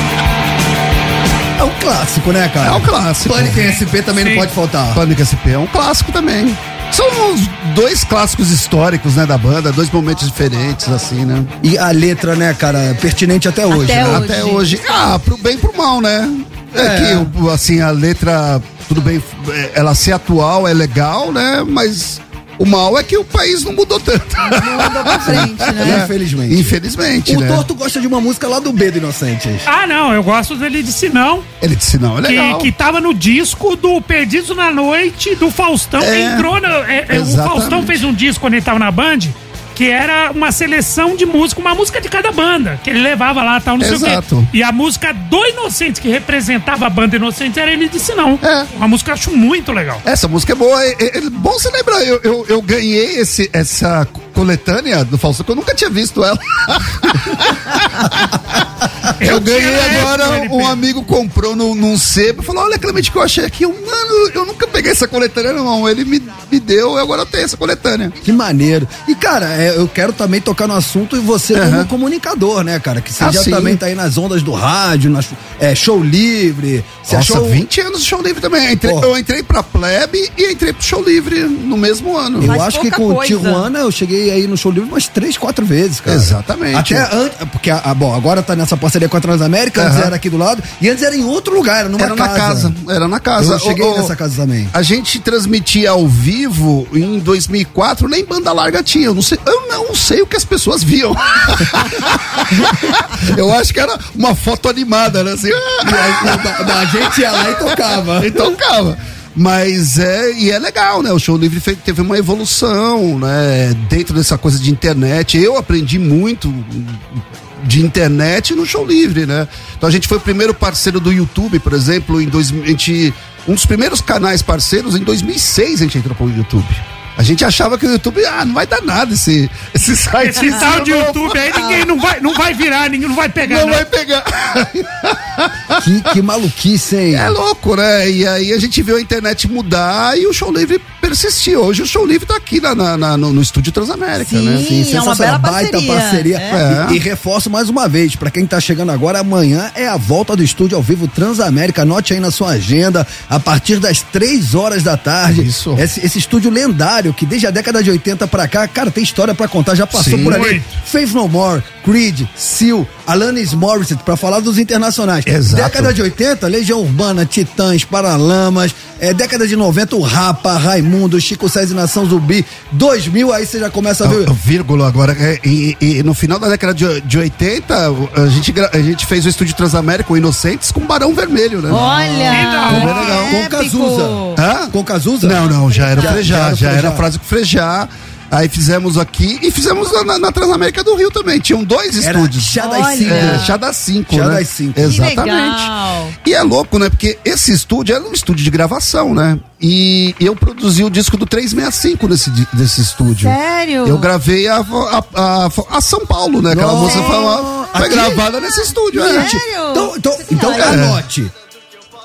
É um clássico, né, cara? É um clássico. Pânico em SP também não pode faltar. Pânico SP é um clássico também. São os dois clássicos históricos, né, da banda, dois momentos diferentes, assim, né? E a letra, né, cara, pertinente até hoje. Até né? hoje. Até hoje. Ah, pro bem e pro mal, né? É, É. que, assim, a letra, tudo bem, é, ela ser atual é legal, né? Mas o mal é que o país não mudou tanto. Não andou pra [LAUGHS] frente, né? Infelizmente. Infelizmente, O né? Torto gosta de uma música lá do B do Inocentes. Ah, não, eu gosto dele disse não. Ele disse, não, é legal. Que, que tava no disco do Perdidos na Noite do Faustão. É, Entrou na, é, é, o. Faustão fez um disco quando ele tava na Band. Que era uma seleção de música, uma música de cada banda, que ele levava lá tal, não sei o Exato. quê. E a música do Inocentes, que representava a banda Inocentes, era ele disse não. É. Uma música que eu acho muito legal. Essa música é boa. É, é- é bom você lembrar, eu, eu, eu ganhei esse, essa coletânea do Faustão, que eu nunca tinha visto ela. Eu ganhei tinha agora, um amigo comprou num, num sebo e falou: Olha, Clemente, que eu achei aqui. Eu, mano, eu nunca peguei essa coletânea, não. Ele me, me deu e agora eu tenho essa coletânea. Que maneiro. E, cara, é, eu quero também tocar no assunto e você como comunicador, né, cara? Que você Ah, já sim. também tá aí nas ondas do rádio, nas, é, show livre. Você Nossa, achou... 20 anos de show livre também. Entrei- eu entrei pra plebe e entrei pro show livre no mesmo ano. Eu acho que com o Tijuana eu cheguei aí no show livre umas três, quatro vezes, cara. Exatamente. Até antes, porque, ah, bom, agora tá nessa parceria com a Transamérica, antes era aqui do lado, e antes era em outro lugar, era numa Era casa. na casa, era na casa. Eu cheguei Ô, ô, nessa casa também. A gente transmitia ao vivo em 2004, nem banda larga tinha. Eu não sei, eu não sei o que as pessoas viam. [LAUGHS] eu acho que era uma foto animada, né? Assim, a, gente ia lá e tocava. E tocava. Mas é, e é legal, né? O show livre teve uma evolução, né? Dentro dessa coisa de internet. Eu aprendi muito de internet no show livre, né? Então a gente foi o primeiro parceiro do YouTube, por exemplo, em dois, gente, um dos primeiros canais parceiros em 2006 a gente entrou pro YouTube. A gente achava que o YouTube, ah, não vai dar nada esse, esse site. Esse tal de YouTube aí, ninguém não vai, não vai virar, ninguém não vai pegar. Não vai pegar. [LAUGHS] Que, que maluquice, hein? É louco, né? E aí a gente viu a internet mudar e o show livre persistiu. Hoje o show livre tá aqui na, na- na- no, no estúdio Transamérica, Sim, né? é uma bela baita parceria. parceria. É. E, e reforço mais uma vez, pra quem tá chegando agora, amanhã é a volta do estúdio ao vivo Transamérica. Anote aí na sua agenda, a partir das três horas da tarde. Isso. Esse, esse estúdio lendário, que desde a década de 80 pra cá, cara, tem história pra contar, já passou Sim. por ali. Faith No More, Creed, Seal, Alanis Morissette, pra falar dos internacionais. Exato. Década de 80, Legião Urbana, Titãs, Paralamas. É, década de 90, o Rapa, Raimundo, Chico César e Nação Zumbi. 2000, aí você já começa a ver. Ah, Vírgula agora. é, e, e no final da década de, de 80, a gente, a gente fez o estúdio Transamérica, o Inocentes, com Barão Vermelho, né? Olha! Legal. Com Cazuza. Hã? Com Cazuza? Não, não, já era Já- Frejá, já era já Frejá. era frase com Frejá. Aí fizemos aqui e fizemos na, na Transamérica do Rio também. Tinham dois Era estúdios. Chá das Olha. Cinco. É, Chá das 5, Chá né? das Cinco. Exatamente. legal. E é louco, né? Porque esse estúdio era um estúdio de gravação, né? E eu produzi o disco do 365 nesse, desse estúdio. Sério? Eu gravei a, a, a- a São Paulo, né? Aquela Nossa. moça falou. Foi Aqui? gravada nesse estúdio, é. Gente, então, então, então anote.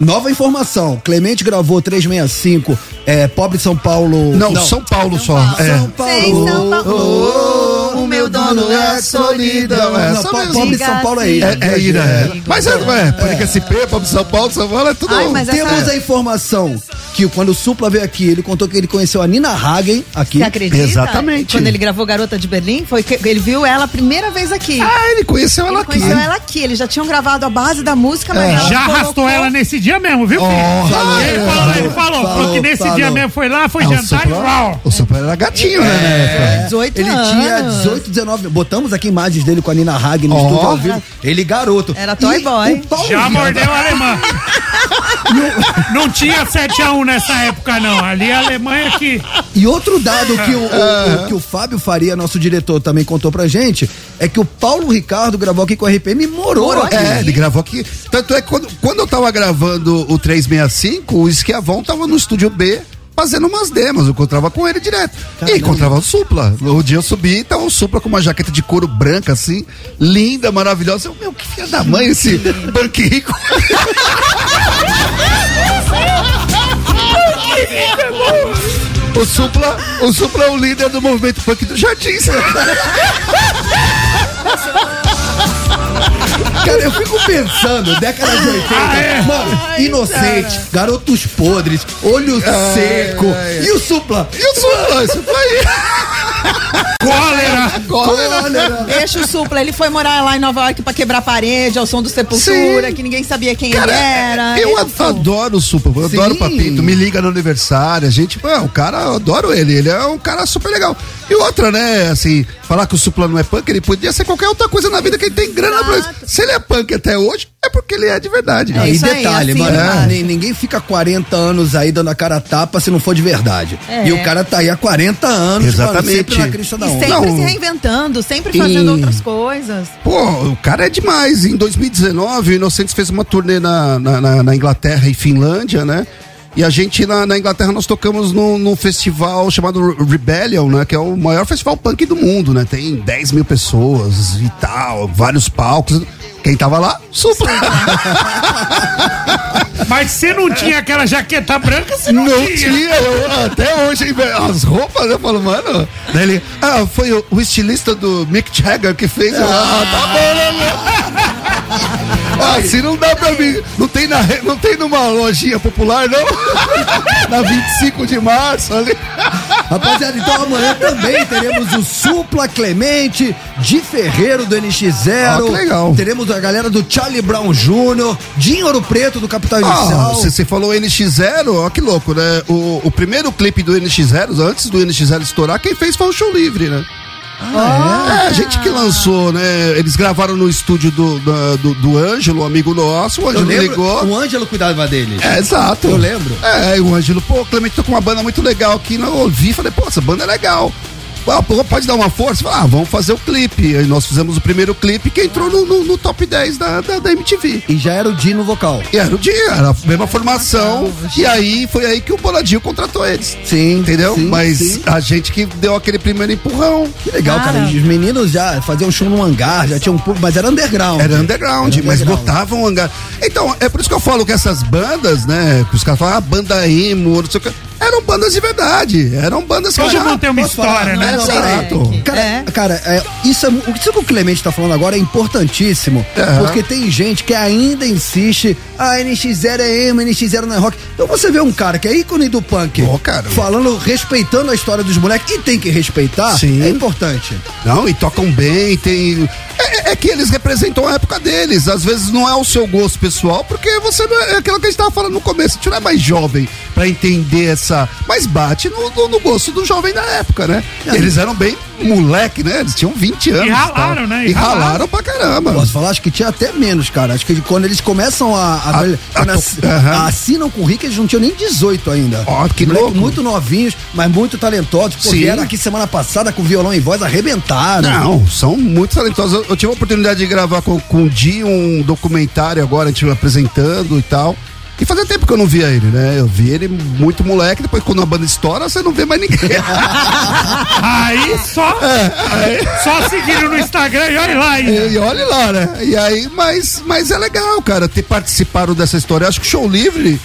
Nova informação. Clemente gravou 365, é, Pobre São Paulo. Não, São Paulo só. É. São Paulo. São Paulo. O meu dono é solidão. É, Não, essa po- mesmo. Pobre São Paulo é Ira. É, é Ira, é. Mas é, é, Pânico SP, Pop São Paulo, São Paulo, é tudo. Ai, mas essa- Temos a informação que quando o Supla veio aqui, ele contou que ele conheceu a Nina Hagen aqui. Você acredita? Exatamente. Quando ele gravou Garota de Berlim, foi que ele viu ela a primeira vez aqui. Ah, ele conheceu ela ele aqui. conheceu ela aqui. Eles já tinham gravado a base da música, mas É. ela Já colocou- arrastou ela nesse dia mesmo, viu, filho? Oh, falou, ele falou, ele falou, falou, falou que nesse falou. dia mesmo foi lá, foi Ah, jantar e uau. O Supla era gatinho, né? na época? 18 Ele anos. tinha 18, 19. Botamos aqui imagens dele com a Nina Hagen no Ó. estúdio ao vivo. Ele garoto. Era toy E boy. Já mordeu a alemã. [LAUGHS] não, não tinha 7x1 nessa época, não. Ali a Alemanha que. E outro dado que o, o- o- que o Fábio Faria, nosso diretor, também contou pra gente, é que o Paulo Ricardo gravou aqui com a RPM e morou, Morou aqui. É, ele gravou aqui. Tanto é que quando, quando eu tava gravando o 365, o Esquiavon tava no estúdio B fazendo umas demos. Eu encontrava com ele direto. E encontrava o Supla. O dia eu subi e tava o Supla com uma jaqueta de couro branca, assim, linda, maravilhosa. Eu, meu, que filha da mãe esse punk rico. [LAUGHS] O Supla, o Supla é o líder do movimento punk do Jardim. [LAUGHS] Cara, eu fico pensando, década de 80, Ah, é? mano, inocente, garotos podres, olho seco. E o Supla? E o Supla? Foi aí. Cólera! Cólera. Deixa o Supla, ele foi morar lá em Nova York pra quebrar a parede, ao som do Sepultura, Sim. que ninguém sabia quem Cara, ele era. eu Ele- adoro o Supla, eu Sim. adoro o Papito, me liga no aniversário, a gente, pô, o cara, eu adoro ele, ele é um cara super legal. E outra, né, assim, falar que o Supla não é punk, ele podia ser qualquer outra coisa na vida que ele tem grana pra isso. Se ele é punk até hoje, é porque ele é de verdade. É e isso aí, detalhe, assim mano, ni- ninguém fica 40 anos aí dando a cara a tapa se não for de verdade. É. E o cara tá aí há 40 anos, Exatamente. mano, sempre na crista da E sempre Não. se reinventando, sempre fazendo E- outras coisas. Pô, o cara é demais. Em 2019, o Inocentes fez uma turnê na, na, na- na Inglaterra e Finlândia, né? E a gente na, na Inglaterra nós tocamos num, num festival chamado Rebellion, né? Que é o maior festival punk do mundo, né? Tem 10 mil pessoas e tal, vários palcos. Quem tava lá? Supla. [LAUGHS] Mas você não tinha aquela jaqueta branca, você não, Não tinha. tinha, eu- até hoje as roupas, eu falo, mano. Daí ele, ah, foi o, o estilista do Mick Jagger que fez. Eu, Ah, tá bom, né, meu? [LAUGHS] Ah, assim não dá pra mim. Não tem, na, não tem numa lojinha popular, não? [LAUGHS] na 25 de março ali. Rapaziada, então amanhã também teremos o Supla Clemente de Ferreiro do NX0. Ah, que legal. Teremos a galera do Charlie Brown Jr., Dinho Ouro Preto do Capital Ah, Inicial. você, você falou NX0, ó que louco, né? O, o primeiro clipe do NX0, antes do NX0 estourar, quem fez foi o Show Livre, né? É? a gente que lançou, né? Eles gravaram no estúdio do, da- do, do Ângelo, amigo nosso. O Eu Ângelo lembro, ligou. o Ângelo cuidava deles. É, exato. Eu lembro. É, e o Ângelo, pô, o Clemente tá com uma banda muito legal aqui. Eu ouvi e falei, pô, essa banda é legal. Ah, pô, pode dar uma força? Ah, vamos fazer o clipe. Aí nós fizemos o primeiro clipe que entrou no, no- no top 10 da, da, da MTV. E já era o Dino vocal. E era o dia, era a mesma formação. E aí foi aí que o Bonadinho contratou eles. Sim. Entendeu? sim, Mas sim. a gente que deu aquele primeiro empurrão. Que legal, cara. E os meninos já faziam show no hangar, já tinham um público, mas era underground. Era underground, Era mas underground. botavam hangar. Então, é por isso que eu falo que essas bandas, né? Que os caras falam, ah, banda emo, não sei o que. Eram bandas de verdade. Eram bandas que já- mundo tem uma história, né? Exato. Cara, cara é, isso, é, isso que o Clemente tá falando agora é importantíssimo. Aham. Porque tem gente que ainda insiste, ah, NX0 é emo, NX0 não é rock. Então você vê um cara que é ícone do punk, Pô, cara. falando, respeitando a história dos moleques, e tem que respeitar, Sim. é importante. Não, e tocam bem, tem. É, é que eles representam a época deles. Às vezes não é o seu gosto pessoal, porque você não é, é aquilo que a gente tava falando no começo. A gente não é mais jovem pra entender essa. Mas bate no, no- no gosto do jovem da época, né? E eles eram bem moleque, né? Eles tinham 20 anos. ralaram, tal. né? E, E ralaram. ralaram. pra caramba. Posso falar? Acho que tinha até menos, cara. Acho que quando eles começam a. a, A- a ass- aham. assinam com o Rick, eles não tinham nem 18 ainda. Ó, que Moleque louco. Muito novinhos, mas muito talentosos. Pô, Sim. vieram aqui semana passada com violão e voz, arrebentaram. Não, são muito talentosos. Eu, eu tive a oportunidade de gravar com, com o Di um documentário agora, a gente apresentando e tal. E fazia tempo que eu não via ele, né? Eu vi ele muito moleque, depois quando a banda estoura, você não vê mais ninguém. [LAUGHS] Aí só, É, só seguiram no Instagram e olha lá ainda. E, e olha lá, né? E aí, mas, mas é legal, cara, ter participado dessa história. Eu acho que o Show Livre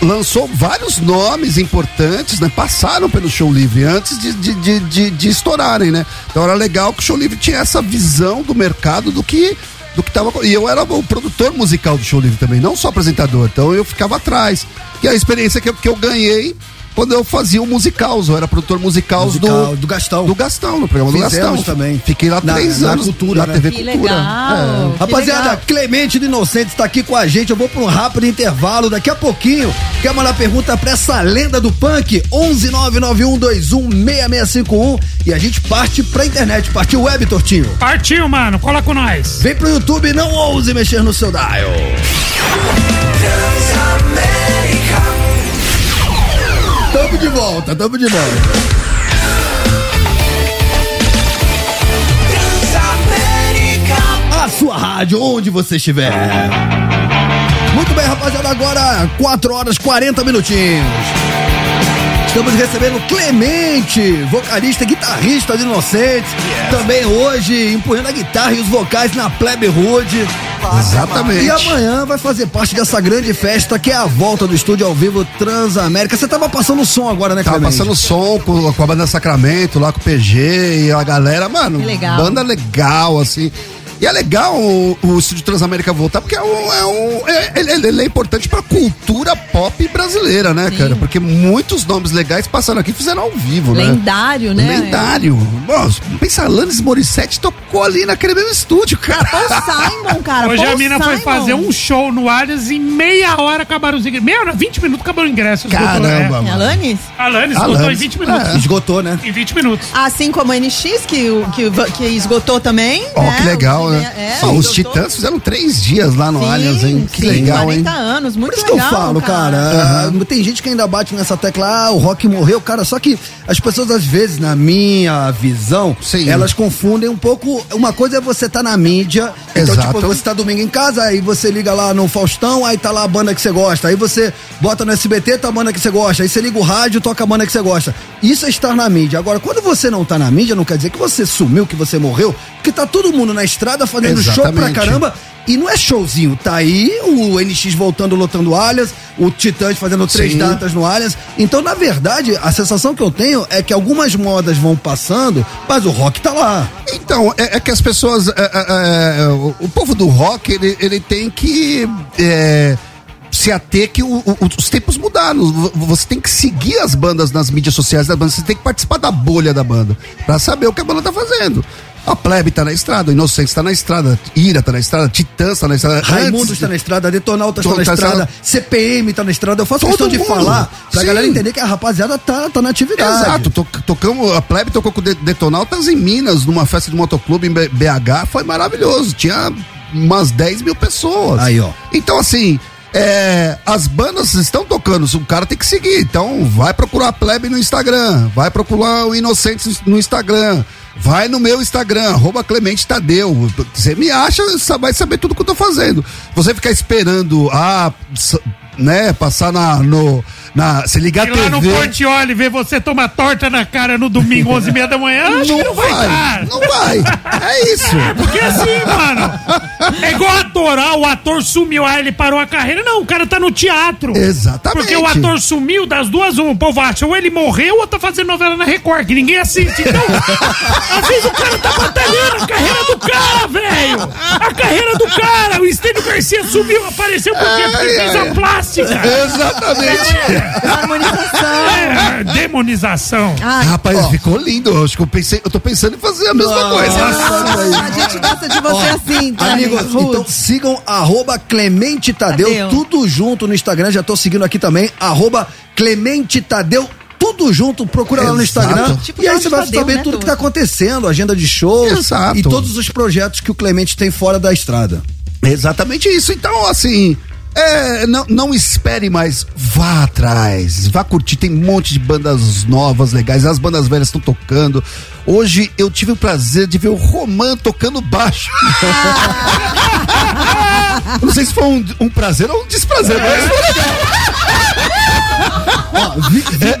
lançou vários nomes importantes, né? Passaram pelo Show Livre antes de, de, de, de, de estourarem, né? Então era legal que o Show Livre tinha essa visão do mercado do que do que tava. E eu era o produtor musical do Show Livre também, não só apresentador. Então eu ficava atrás. E a experiência que eu, que eu ganhei quando eu fazia o musical, eu era produtor musical, Musical, do, do Gastão. do Gastão, no programa do Fizemos Gastão. também. Fiquei lá Na- três na anos cultura, na né? TV Que Cultura. legal. É. Rapaziada, legal. Clemente do Inocente está aqui com a gente. Eu vou para um rápido intervalo. Daqui a pouquinho, quer mandar pergunta para essa lenda do punk? 11991216651 e a gente parte pra internet. Partiu web, Tortinho. Partiu, mano. Cola com nós. Vem pro YouTube, não ouse mexer no seu dial. Tamo de volta, tamo de volta. A sua rádio, onde você estiver. Muito bem, rapaziada, agora 4 horas 40 minutinhos. Estamos recebendo Clemente, vocalista e guitarrista de Inocentes. Também hoje empunhando a guitarra e os vocais na Plebe Hood. Exatamente. E amanhã vai fazer parte dessa grande festa que é a volta do estúdio ao vivo Transamérica. Você tava passando som agora, né, Tava Clemente? passando som com, com a banda Sacramento, lá com o PG e a galera, mano. Que legal. Banda legal, assim. E é legal o, o Estúdio Transamérica voltar, porque é um. É um é- ele, ele é importante pra cultura pop brasileira, né, cara? Porque muitos nomes legais passaram aqui e fizeram ao vivo, né? Lendário, né? Lendário. Nossa, pensa, Alanis Morissette tocou ali naquele mesmo estúdio, cara. Paul Simon, cara. Hoje Paul a mina foi Simon. fazer um show no Arias e em meia hora acabaram os ingressos. Meia hora, 20 minutos acabou o ingresso. esgotou, Caramba, né? mano. Alanis? Alanis esgotou em Alanis, 20 minutos. Esgotou, né? Em 20 minutos. Assim como a NX, que, que, que esgotou também. Ó, né? que legal, Né? É, Ó, os. Titãs fizeram três dias lá no Sim, Allianz, hein? Que sim, legal, hein? 40 anos, muito Por isso que legal. eu falo, cara. ah, Tem gente que ainda bate nessa tecla, ah, o rock morreu, cara. Só que as pessoas, às vezes, na minha visão, Sim. elas confundem um pouco. Uma coisa é você tá na mídia. Então, Exato. tipo, você tá domingo em casa, aí você liga lá no Faustão, aí tá lá a banda que você gosta. Aí você bota no SBT, tá a banda que você gosta. Aí você liga o rádio, toca a banda que você gosta. Isso é estar na mídia. Agora, quando você não tá na mídia, não quer dizer que você sumiu, que você morreu, porque tá todo mundo na estrada fazendo show pra Exatamente. caramba. E não é showzinho, tá aí o NX voltando, lotando Allianz, o Titãs fazendo três Sim. datas no Allianz. Então, na verdade, a sensação que eu tenho é que algumas modas vão passando, mas o rock tá lá. Então, é, é que as pessoas. é, é, é, o, povo do rock, ele, ele tem que. é, se ater que o- o- os tempos mudaram. Você tem que seguir as bandas nas mídias sociais da banda, você tem que participar da bolha da banda, pra saber o que a banda tá fazendo. A Plebe tá na estrada, o Inocência tá na estrada, Ira tá na estrada, Titãs tá na estrada. Raimundo está na estrada, Detonautas Tô- na tá estrada, estrada. CPM tá na estrada. Eu faço Todo questão de falar pra Sim. galera entender que a rapaziada tá, tá na atividade. Exato, to- tocamos, a Plebe tocou com Detonautas em Minas, numa festa de motoclube em BH, foi maravilhoso, tinha umas 10 mil pessoas. Aí, ó. Então, assim, é, as bandas estão tocando, o cara tem que seguir, então vai procurar a Plebe no Instagram, vai procurar o Inocentes no Instagram, vai no meu Instagram, arroba Clemente Tadeu, você me acha, vai saber tudo que eu tô fazendo. Você ficar esperando, ah, né, passar na, no, na, se ligar E a TV... lá no Portioli ver você tomar torta na cara no domingo, 11 e meia da manhã, acho que não vai dar. Não vai. É isso. Porque assim, mano, é igual ator, ah, o ator sumiu, ah, ele parou a carreira. Não, o cara tá no teatro. Exatamente. Porque o ator sumiu, das duas, um, o povo acha, ou ele morreu ou tá fazendo novela na Record, que ninguém assiste. Então, às vezes o cara tá batalhando a carreira do cara, velho. A carreira do cara. O Estênio Garcia sumiu, apareceu? Porque fez a plástica. Exatamente. É, demonização. Rapaz, ficou lindo. Eu Acho que eu pensei, eu tô pensando em fazer a mesma Nossa, coisa. A gente gosta de você Ó, assim, tá? Amigos, Ruth? então sigam arroba Clemente Tadeu, Tadeu. tudo junto no Instagram, já tô seguindo aqui também, arroba Clemente Tadeu, tudo junto, procura lá no Exato. Instagram. Tipo e aí você vai Tadeu, saber né, tudo que tá acontecendo, agenda de shows Exato. e todos os projetos que o Clemente tem fora da estrada. Exatamente isso. Então, assim. É, não, não espere mais, vá atrás, vá curtir. Tem um monte de bandas novas, legais. As bandas velhas estão tocando. Hoje eu tive o prazer de ver o Roman tocando baixo. [LAUGHS] Não sei se foi um, um prazer ou um desprazer, mas [LAUGHS]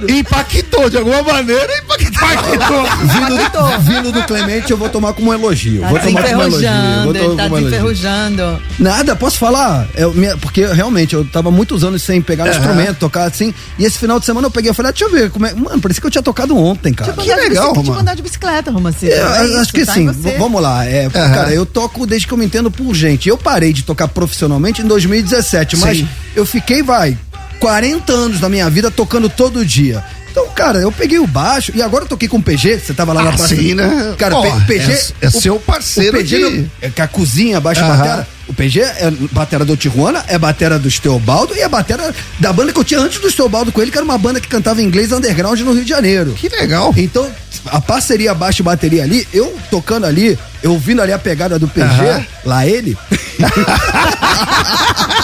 impactou de alguma maneira, impactou. Vindo, vindo do Clemente, eu vou tomar como um elogio. Tá vou tomar como um elogio. enferrujando, vou tomar ele tá como um elogio. desenferrujando. Nada, posso falar? É, minha- porque realmente eu tava muitos anos sem pegar Aham. instrumento, tocar assim. E esse final de semana eu peguei e falei, ah, deixa eu ver. Como é... Mano, parecia que eu tinha tocado ontem, cara. De legal, bicicleta, Tipo andar de bicicleta, Romancito. É, É acho isso, que tá sim. Vamos lá. É, Cara, eu toco desde que eu me entendo por gente. Eu parei de tocar profissionalmente em 2017, mas Sim. eu fiquei, vai, 40 anos da minha vida tocando todo dia. Então, cara, eu peguei o baixo e agora eu toquei com o PG. Você tava lá na Ah, parte. sim, né? Cara, P- PG. é- é seu parceiro O PG de- não- é que a cozinha, baixo Aham. batera. O PG é batera do Tijuana, é batera do Steobaldo e é batera da banda que eu tinha antes do Steobaldo com ele, que era uma banda que cantava inglês underground no Rio de Janeiro. Que legal. Então, a parceria baixo e bateria ali, eu tocando ali, eu ouvindo ali a pegada do PG, lá ele. [LAUGHS]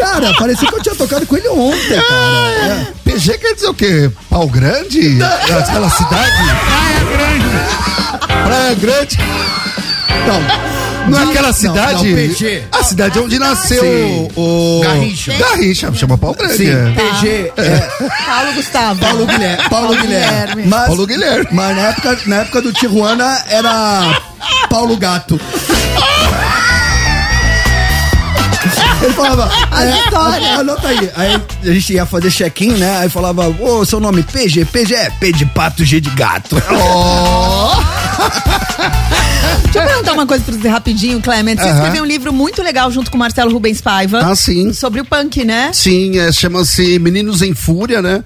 cara, parecia que eu tinha tocado com ele ontem, cara. É. PG quer dizer o quê? Pau grande? Aquela cidade? Praia grande. Praia Grande? Então, Não é aquela não, cidade? não, PG. A cidade onde nasceu Sim. o. Garrincha. Garrincha, chama Pau Grande. Sim, é. PG é Paulo Gustavo. Paulo Guilherme. Paulo Guilherme. Mas, Paulo Guilherme. Mas na época, na época do Tijuana era Paulo Gato. [LAUGHS] Ele falava, [LAUGHS] A é, história. anota aí. Aí a gente ia fazer check-in, né? Aí falava, ô, seu nome PG, PG é P de pato, G de gato. [LAUGHS] Deixa eu perguntar uma coisa pra você rapidinho, Clement. Você Aham. escreveu um livro muito legal junto com o Marcelo Rubens Paiva. Ah, sim. Sobre o punk, né? Sim, é, chama-se Meninos em Fúria, né?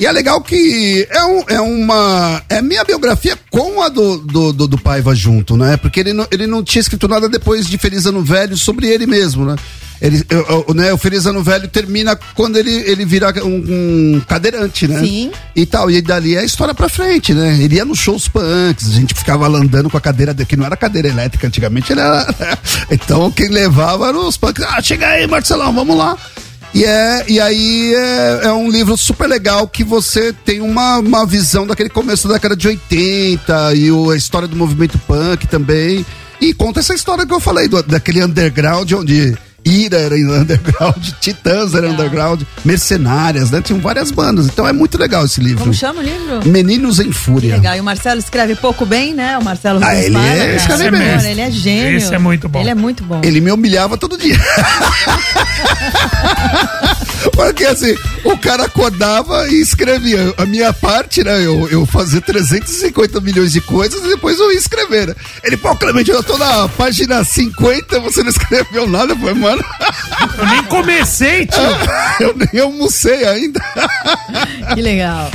E é legal que é, um, é uma. É minha biografia com a do, do, do, do Paiva junto, né? Porque ele não, ele não tinha escrito nada depois de Feliz Ano Velho sobre ele mesmo, né? Ele, eu- né, o Feliz Ano Velho termina quando ele, ele vira um, um cadeirante, né? Sim. E tal. E dali é a história pra frente, né? Ele ia nos shows punks, a gente ficava andando com a cadeira, de- que não era cadeira elétrica antigamente, ele era. [LAUGHS] então quem levava eram os punks. Ah, chega aí, Marcelão, vamos lá. E, é, e aí é, é um livro super legal que você tem uma, uma visão daquele começo da década de 80 e o, a história do movimento punk também. E conta essa história que eu falei, do- daquele underground onde Ira era [LAUGHS] underground, Titãs era underground, Mercenárias, né? Tinham várias bandas. Então é muito legal esse livro. Como chama o livro? Meninos em Fúria. Legal. E o Marcelo escreve pouco bem, né? O Marcelo Ah, ele é- cara. escreve Esse bem. Ele é gênio. Esse é muito bom. Ele é muito bom. Ele me humilhava todo dia. [LAUGHS] Porque assim, o cara acordava e escrevia. A minha parte, né? Eu, eu fazia 350 milhões de coisas e depois eu ia escrever. né? Ele, pô, Clemente, eu tô na página 50, você não escreveu nada. Eu falei, mano. Eu nem comecei, tio. [LAUGHS] eu nem almocei ainda. Que legal.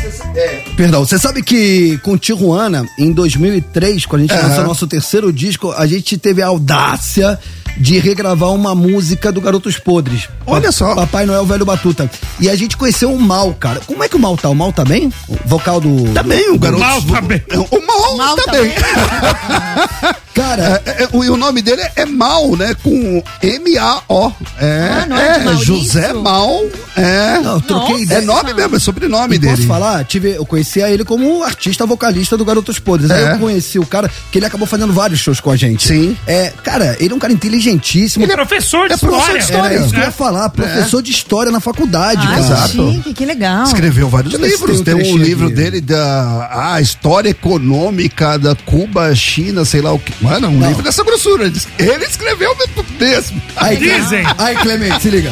Perdão, você sabe que com Tijuana, em 2003, quando a gente Aham. lançou nosso terceiro disco, a gente teve a audácia de regravar uma música do Garotos Podres. Olha Pa- só. Papai Noel Velho Batuta. E a gente conheceu o Mal, cara. Como é que o Mal tá? O Mal tá bem? O vocal do. Também, o garoto. Mal tá bem. O Mal, Mal também. [LAUGHS] Cara, É, é, o, e o nome dele é Mal, né? Com M-A-O. É, Ah, não é Maurício? José Mal. É. Não, eu troquei Nossa. ideia. É nome mesmo, é sobrenome E dele. posso falar? Tive, eu conhecia ele como artista vocalista do Garotos Podres. Aí É. eu conheci o cara, que ele acabou fazendo vários shows com a gente. Sim. É, cara, ele é um cara inteligentíssimo. Ele é professor de É professor história. de história. Era isso que eu ia falar, professor de história na faculdade, Ah, cara. Exato. chique, que legal. Escreveu vários livros. tem um Tem um livro aqui. dele da a história econômica da Cuba, China, sei lá o que. Mano, um Não. livro dessa grossura. Ele es- Ele escreveu mesmo. Aí, Dizem. Aí, Clemente, se liga.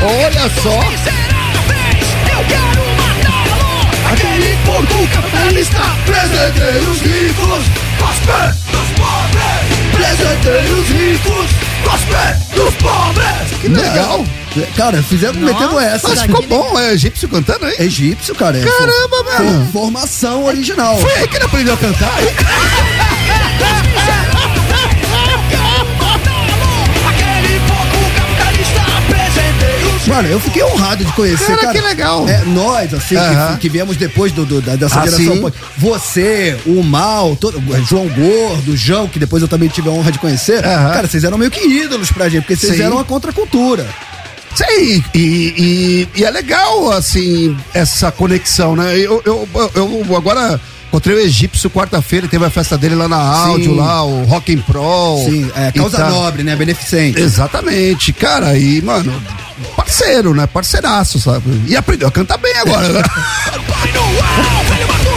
Olha só. Aquele porco capitalista, presentei os ricos, cospe dos pobres. Presentei os ricos, cospe dos pobres. Que legal. Cara, fizemos, metemos essa. Mas ficou bom, é egípcio cantando aí. É egípcio, cara. É Caramba, for- Formação original. Foi aí que ele aprendeu a cantar. hein? Mano, eu fiquei honrado de conhecer, Cara, cara. que legal. É, nós, assim, que- que, viemos depois do, do- da, dessa Ah, geração. sim. Você, o Mal, todo, João Gordo, o João, que depois eu também tive a honra de conhecer. Cara, vocês eram meio que ídolos pra gente, porque vocês Sim. eram a contracultura. Sim, e, e, e é legal, assim, essa conexão, né? Eu, eu, eu, eu agora encontrei o egípcio quarta-feira, teve a festa dele lá na áudio, Sim. lá, o Rock and Pro. Sim, é, causa tá- nobre, né? Beneficente. Exatamente, cara, e, mano, parceiro, né? Parceiraço, sabe? E aprendeu a cantar bem agora, né? [LAUGHS] [LAUGHS]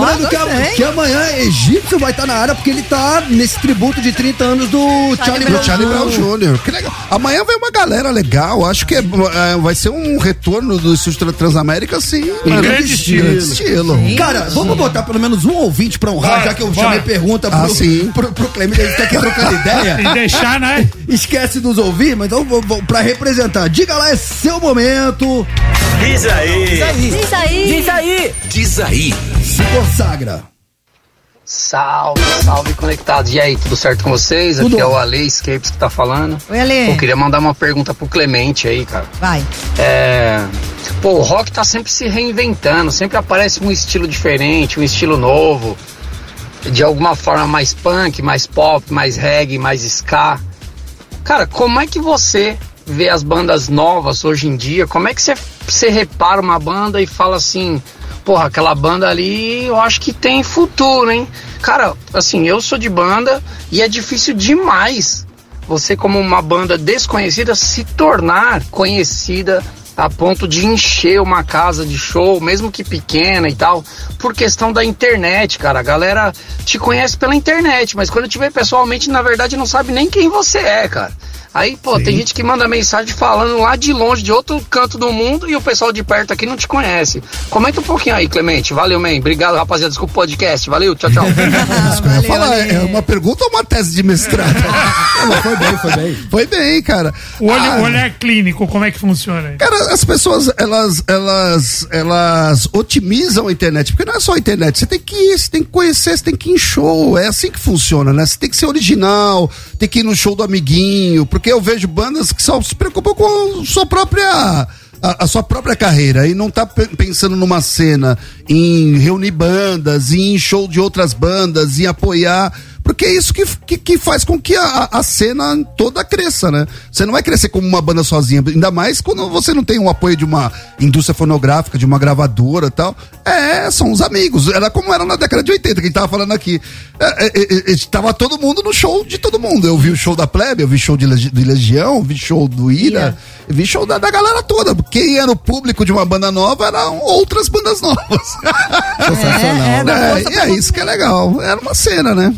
Lembrando que, a- que amanhã egípcio vai estar na área porque ele tá nesse tributo de 30 anos do Charlie, Do Brown. Charlie Brown Jr. Que legal. Amanhã vem uma galera legal. Acho que é, é, vai ser um retorno do Estúdio Transamérica, sim. mano. grande estilo. Grande estilo. Cara, vamos botar pelo menos um ouvinte pra honrar, Bora, já que eu bora. chamei pergunta pro, Ah, sim. pro, pro Clemente, a gente tá aqui trocando ideia. [LAUGHS] E deixar, né? [LAUGHS] Esquece dos ouvir, mas então vou, vou, pra representar. Diga lá, é seu momento. Diz aí. Diz aí. Diz aí. Diz aí. Se consagra. Salve, salve conectados. E aí, tudo certo com vocês? Tudo Aqui é o. Ale Escapes que tá falando. Oi, Ale. Eu queria mandar uma pergunta pro Clemente aí, cara. Vai. É. Pô, o rock tá sempre se reinventando, sempre aparece um estilo diferente, um estilo novo. De alguma forma mais punk, mais pop, mais reggae, mais ska. Cara, como é que você vê as bandas novas hoje em dia? Como é que você, você repara uma banda e fala assim, porra, aquela banda ali eu acho que tem futuro, hein? Cara, assim, eu sou de banda e é difícil demais você, como uma banda desconhecida, se tornar conhecida a ponto de encher uma casa de show, mesmo que pequena e tal, por questão da internet, cara. A galera te conhece pela internet, mas quando te vê pessoalmente, na verdade, não sabe nem quem você é, cara. Aí, pô, tem gente que manda mensagem falando lá de longe, de outro canto do mundo, e o pessoal de perto aqui não te conhece. Comenta um pouquinho aí, Clemente. Valeu, man. Obrigado, rapaziada. Desculpa o podcast. Valeu, tchau, tchau. [LAUGHS] Isso que eu ia falar, é uma pergunta ou uma tese de mestrado? Não, [LAUGHS] foi bem, foi bem. Foi bem, cara. O, olho, Ah, o olhar clínico, como é que funciona? aí? Cara, as pessoas, elas, elas, elas otimizam a internet, porque não é só a internet, você tem que ir, você tem que conhecer, você tem que ir em show, é assim que funciona, né? Você tem que ser original, tem que ir no show do amiguinho, porque eu vejo bandas que só se preocupam com a sua própria a, a sua própria carreira e não tá pe- pensando numa cena em reunir bandas, em show de outras bandas, em apoiar, Porque é isso que, que, que faz com que a, a cena toda cresça, né? Você não vai crescer como uma banda sozinha, ainda mais quando você não tem o apoio de uma indústria fonográfica, de uma gravadora e tal. É, são os amigos. Era como era na década de 80, que a gente tava falando aqui. É, é, é, tava todo mundo no show de todo mundo. Eu vi o show da Plebe, eu vi show de, de Legião, vi show do Ira, yeah. vi show da, da galera toda. Quem era o público de uma banda nova eram outras bandas novas. Sensacional. [LAUGHS] É, é, é, é isso que é legal. Era uma cena, né?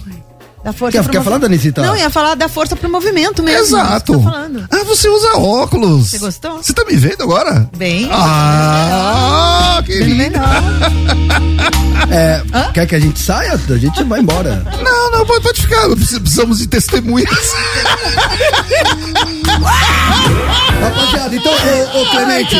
Da força quer, quer falar, Danicita? Não, ia falar da força pro movimento mesmo. Exato. ah, você usa óculos. Você gostou? Você tá me vendo agora? Bem. Ah, que lindo. [LAUGHS] é, quer que a gente saia? A gente vai embora. [LAUGHS] Não, não, pode, pode ficar. Precisamos de testemunhas. [LAUGHS] Rapaziada, então, ô, ô Clemente,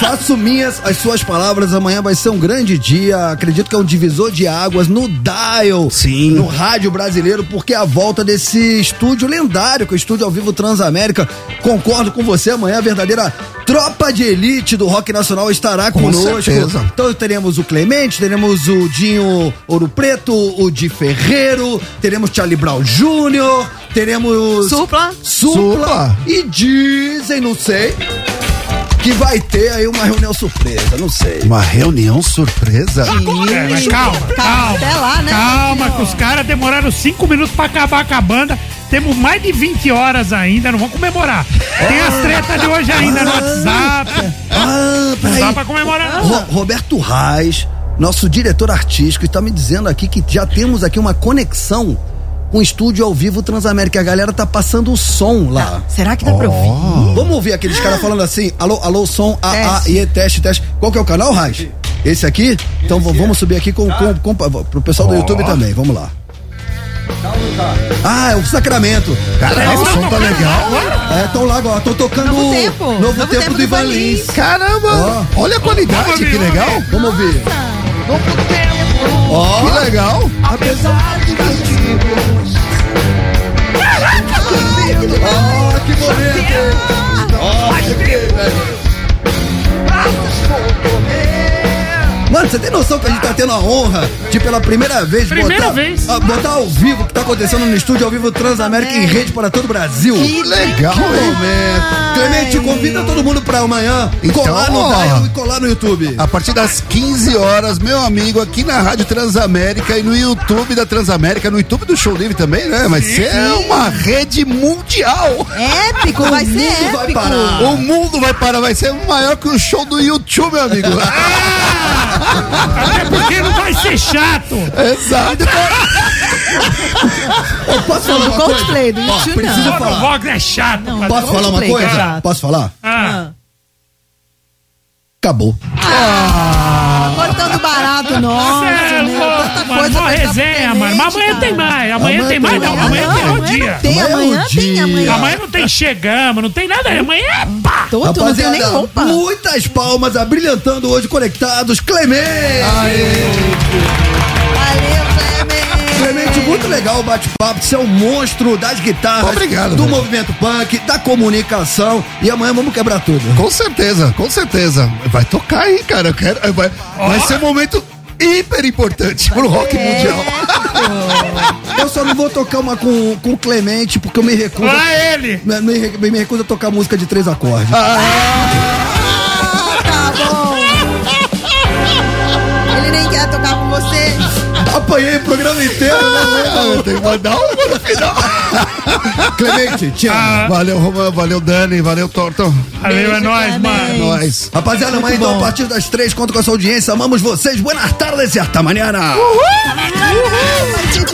faço minhas as suas palavras. Amanhã vai ser um grande dia. Acredito que é um divisor de águas no Dial. Sim. No rádio brasileiro porque a volta desse estúdio lendário, que é o estúdio ao vivo Transamérica. Concordo com você, amanhã a verdadeira tropa de elite do rock nacional estará com conosco. Certeza. Então teremos o Clemente, teremos o Dinho Ouro Preto, o Di Ferreiro, teremos Charlie Brown Jr., teremos. Supla. Supla. Supla. E dizem, não sei que vai ter aí uma reunião surpresa, não sei. Uma reunião surpresa? É, mas calma, calma. Até lá, né? Calma, que os caras demoraram cinco minutos pra acabar com a banda. Temos mais de 20 horas ainda, não vamos comemorar. Tem as tretas de hoje ainda no WhatsApp. Ah, não dá pra comemorar. Ro Roberto Reis, nosso diretor artístico, está me dizendo aqui que já temos aqui uma conexão um estúdio ao vivo Transamérica. A galera tá passando o som lá. Ah, será que dá oh. pra ouvir? Vamos ouvir aqueles caras falando assim: alô, alô, som, A, A, E, teste, teste. Qual que é o canal, Raj? Esse aqui? Então Esse vamos é. subir aqui com, com, com, pro pessoal do YouTube também. Vamos lá. Ah, é o Sacramento. Caramba, o som tá legal. É, estão lá agora, estão tocando Novo Tempo, Novo, Novo tempo, tempo do Ivan Lins. Caramba, oh. olha a qualidade, que legal. Vamos ouvir. Novo Tempo. Ó, oh. que legal. Apesar de castigos. Oh, que bonito! Oh, que velho! Mano, você tem noção que a gente tá tendo a honra de pela primeira vez primeira botar, vez. A, botar ao vivo o que tá acontecendo no estúdio ao vivo Transamérica é. em rede para todo o Brasil? Que legal, que momento. Clemente, convida todo mundo pra amanhã então, colar no Dial e colar no YouTube. A partir das 15 horas, meu amigo, aqui na Rádio Transamérica e no YouTube da Transamérica, no YouTube do Show Livre também, né? Vai ser uma rede mundial. Épico, [LAUGHS] vai ser épico. Vai parar. O mundo vai parar, vai ser maior que o show do YouTube, meu amigo. [LAUGHS] Até porque não vai ser chato. Exato. [LAUGHS] Eu posso falar uma coisa? do Ó, preciso falar. O Vox é chato. Não, posso falar uma coisa? É posso falar? Ah. Acabou. Ah, cortando barato, nossa. Meu, tanta coisa uma resenha, mano. Mas amanhã tem mais. Amanhã, amanhã tem mais, não. Amanhã, tem o dia. Tem, amanhã, tem, amanhã. Amanhã não tem chegamos, não tem nada. Amanhã é pá. Tô, não tenho nem roupa. Muitas palmas abrilhantando hoje conectados. Clemente! Valeu, Clemente! Clemente, muito legal o bate-papo. Você é um monstro das guitarras, Obrigado, do movimento punk, da comunicação. E amanhã vamos quebrar tudo. Com certeza, com certeza. Vai tocar aí, cara. Eu quero, vai, oh. vai ser um momento hiper importante pro rock é. mundial. eu só não vou tocar uma com, com o Clemente, porque eu me recuso. Lá ele! Me, me, me recuso a tocar música de três acordes. Ah, tá bom. Ele nem quer tocar. Apanhei o programa inteiro, né? Ah, tem que mandar uma no final. Clemente, tchau. Ah. Valeu, Romano, valeu, Dani, valeu, Torto. Valeu, é nóis, mano. É nóis. Rapaziada, amanhã então, a partir das três, conto com a sua audiência. Amamos vocês. Buenas tardes e até amanhã.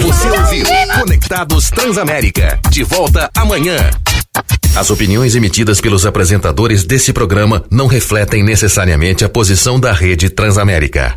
Você ouviu Conectados Transamérica. De volta amanhã. As opiniões emitidas pelos apresentadores desse programa não refletem necessariamente a posição da rede Transamérica.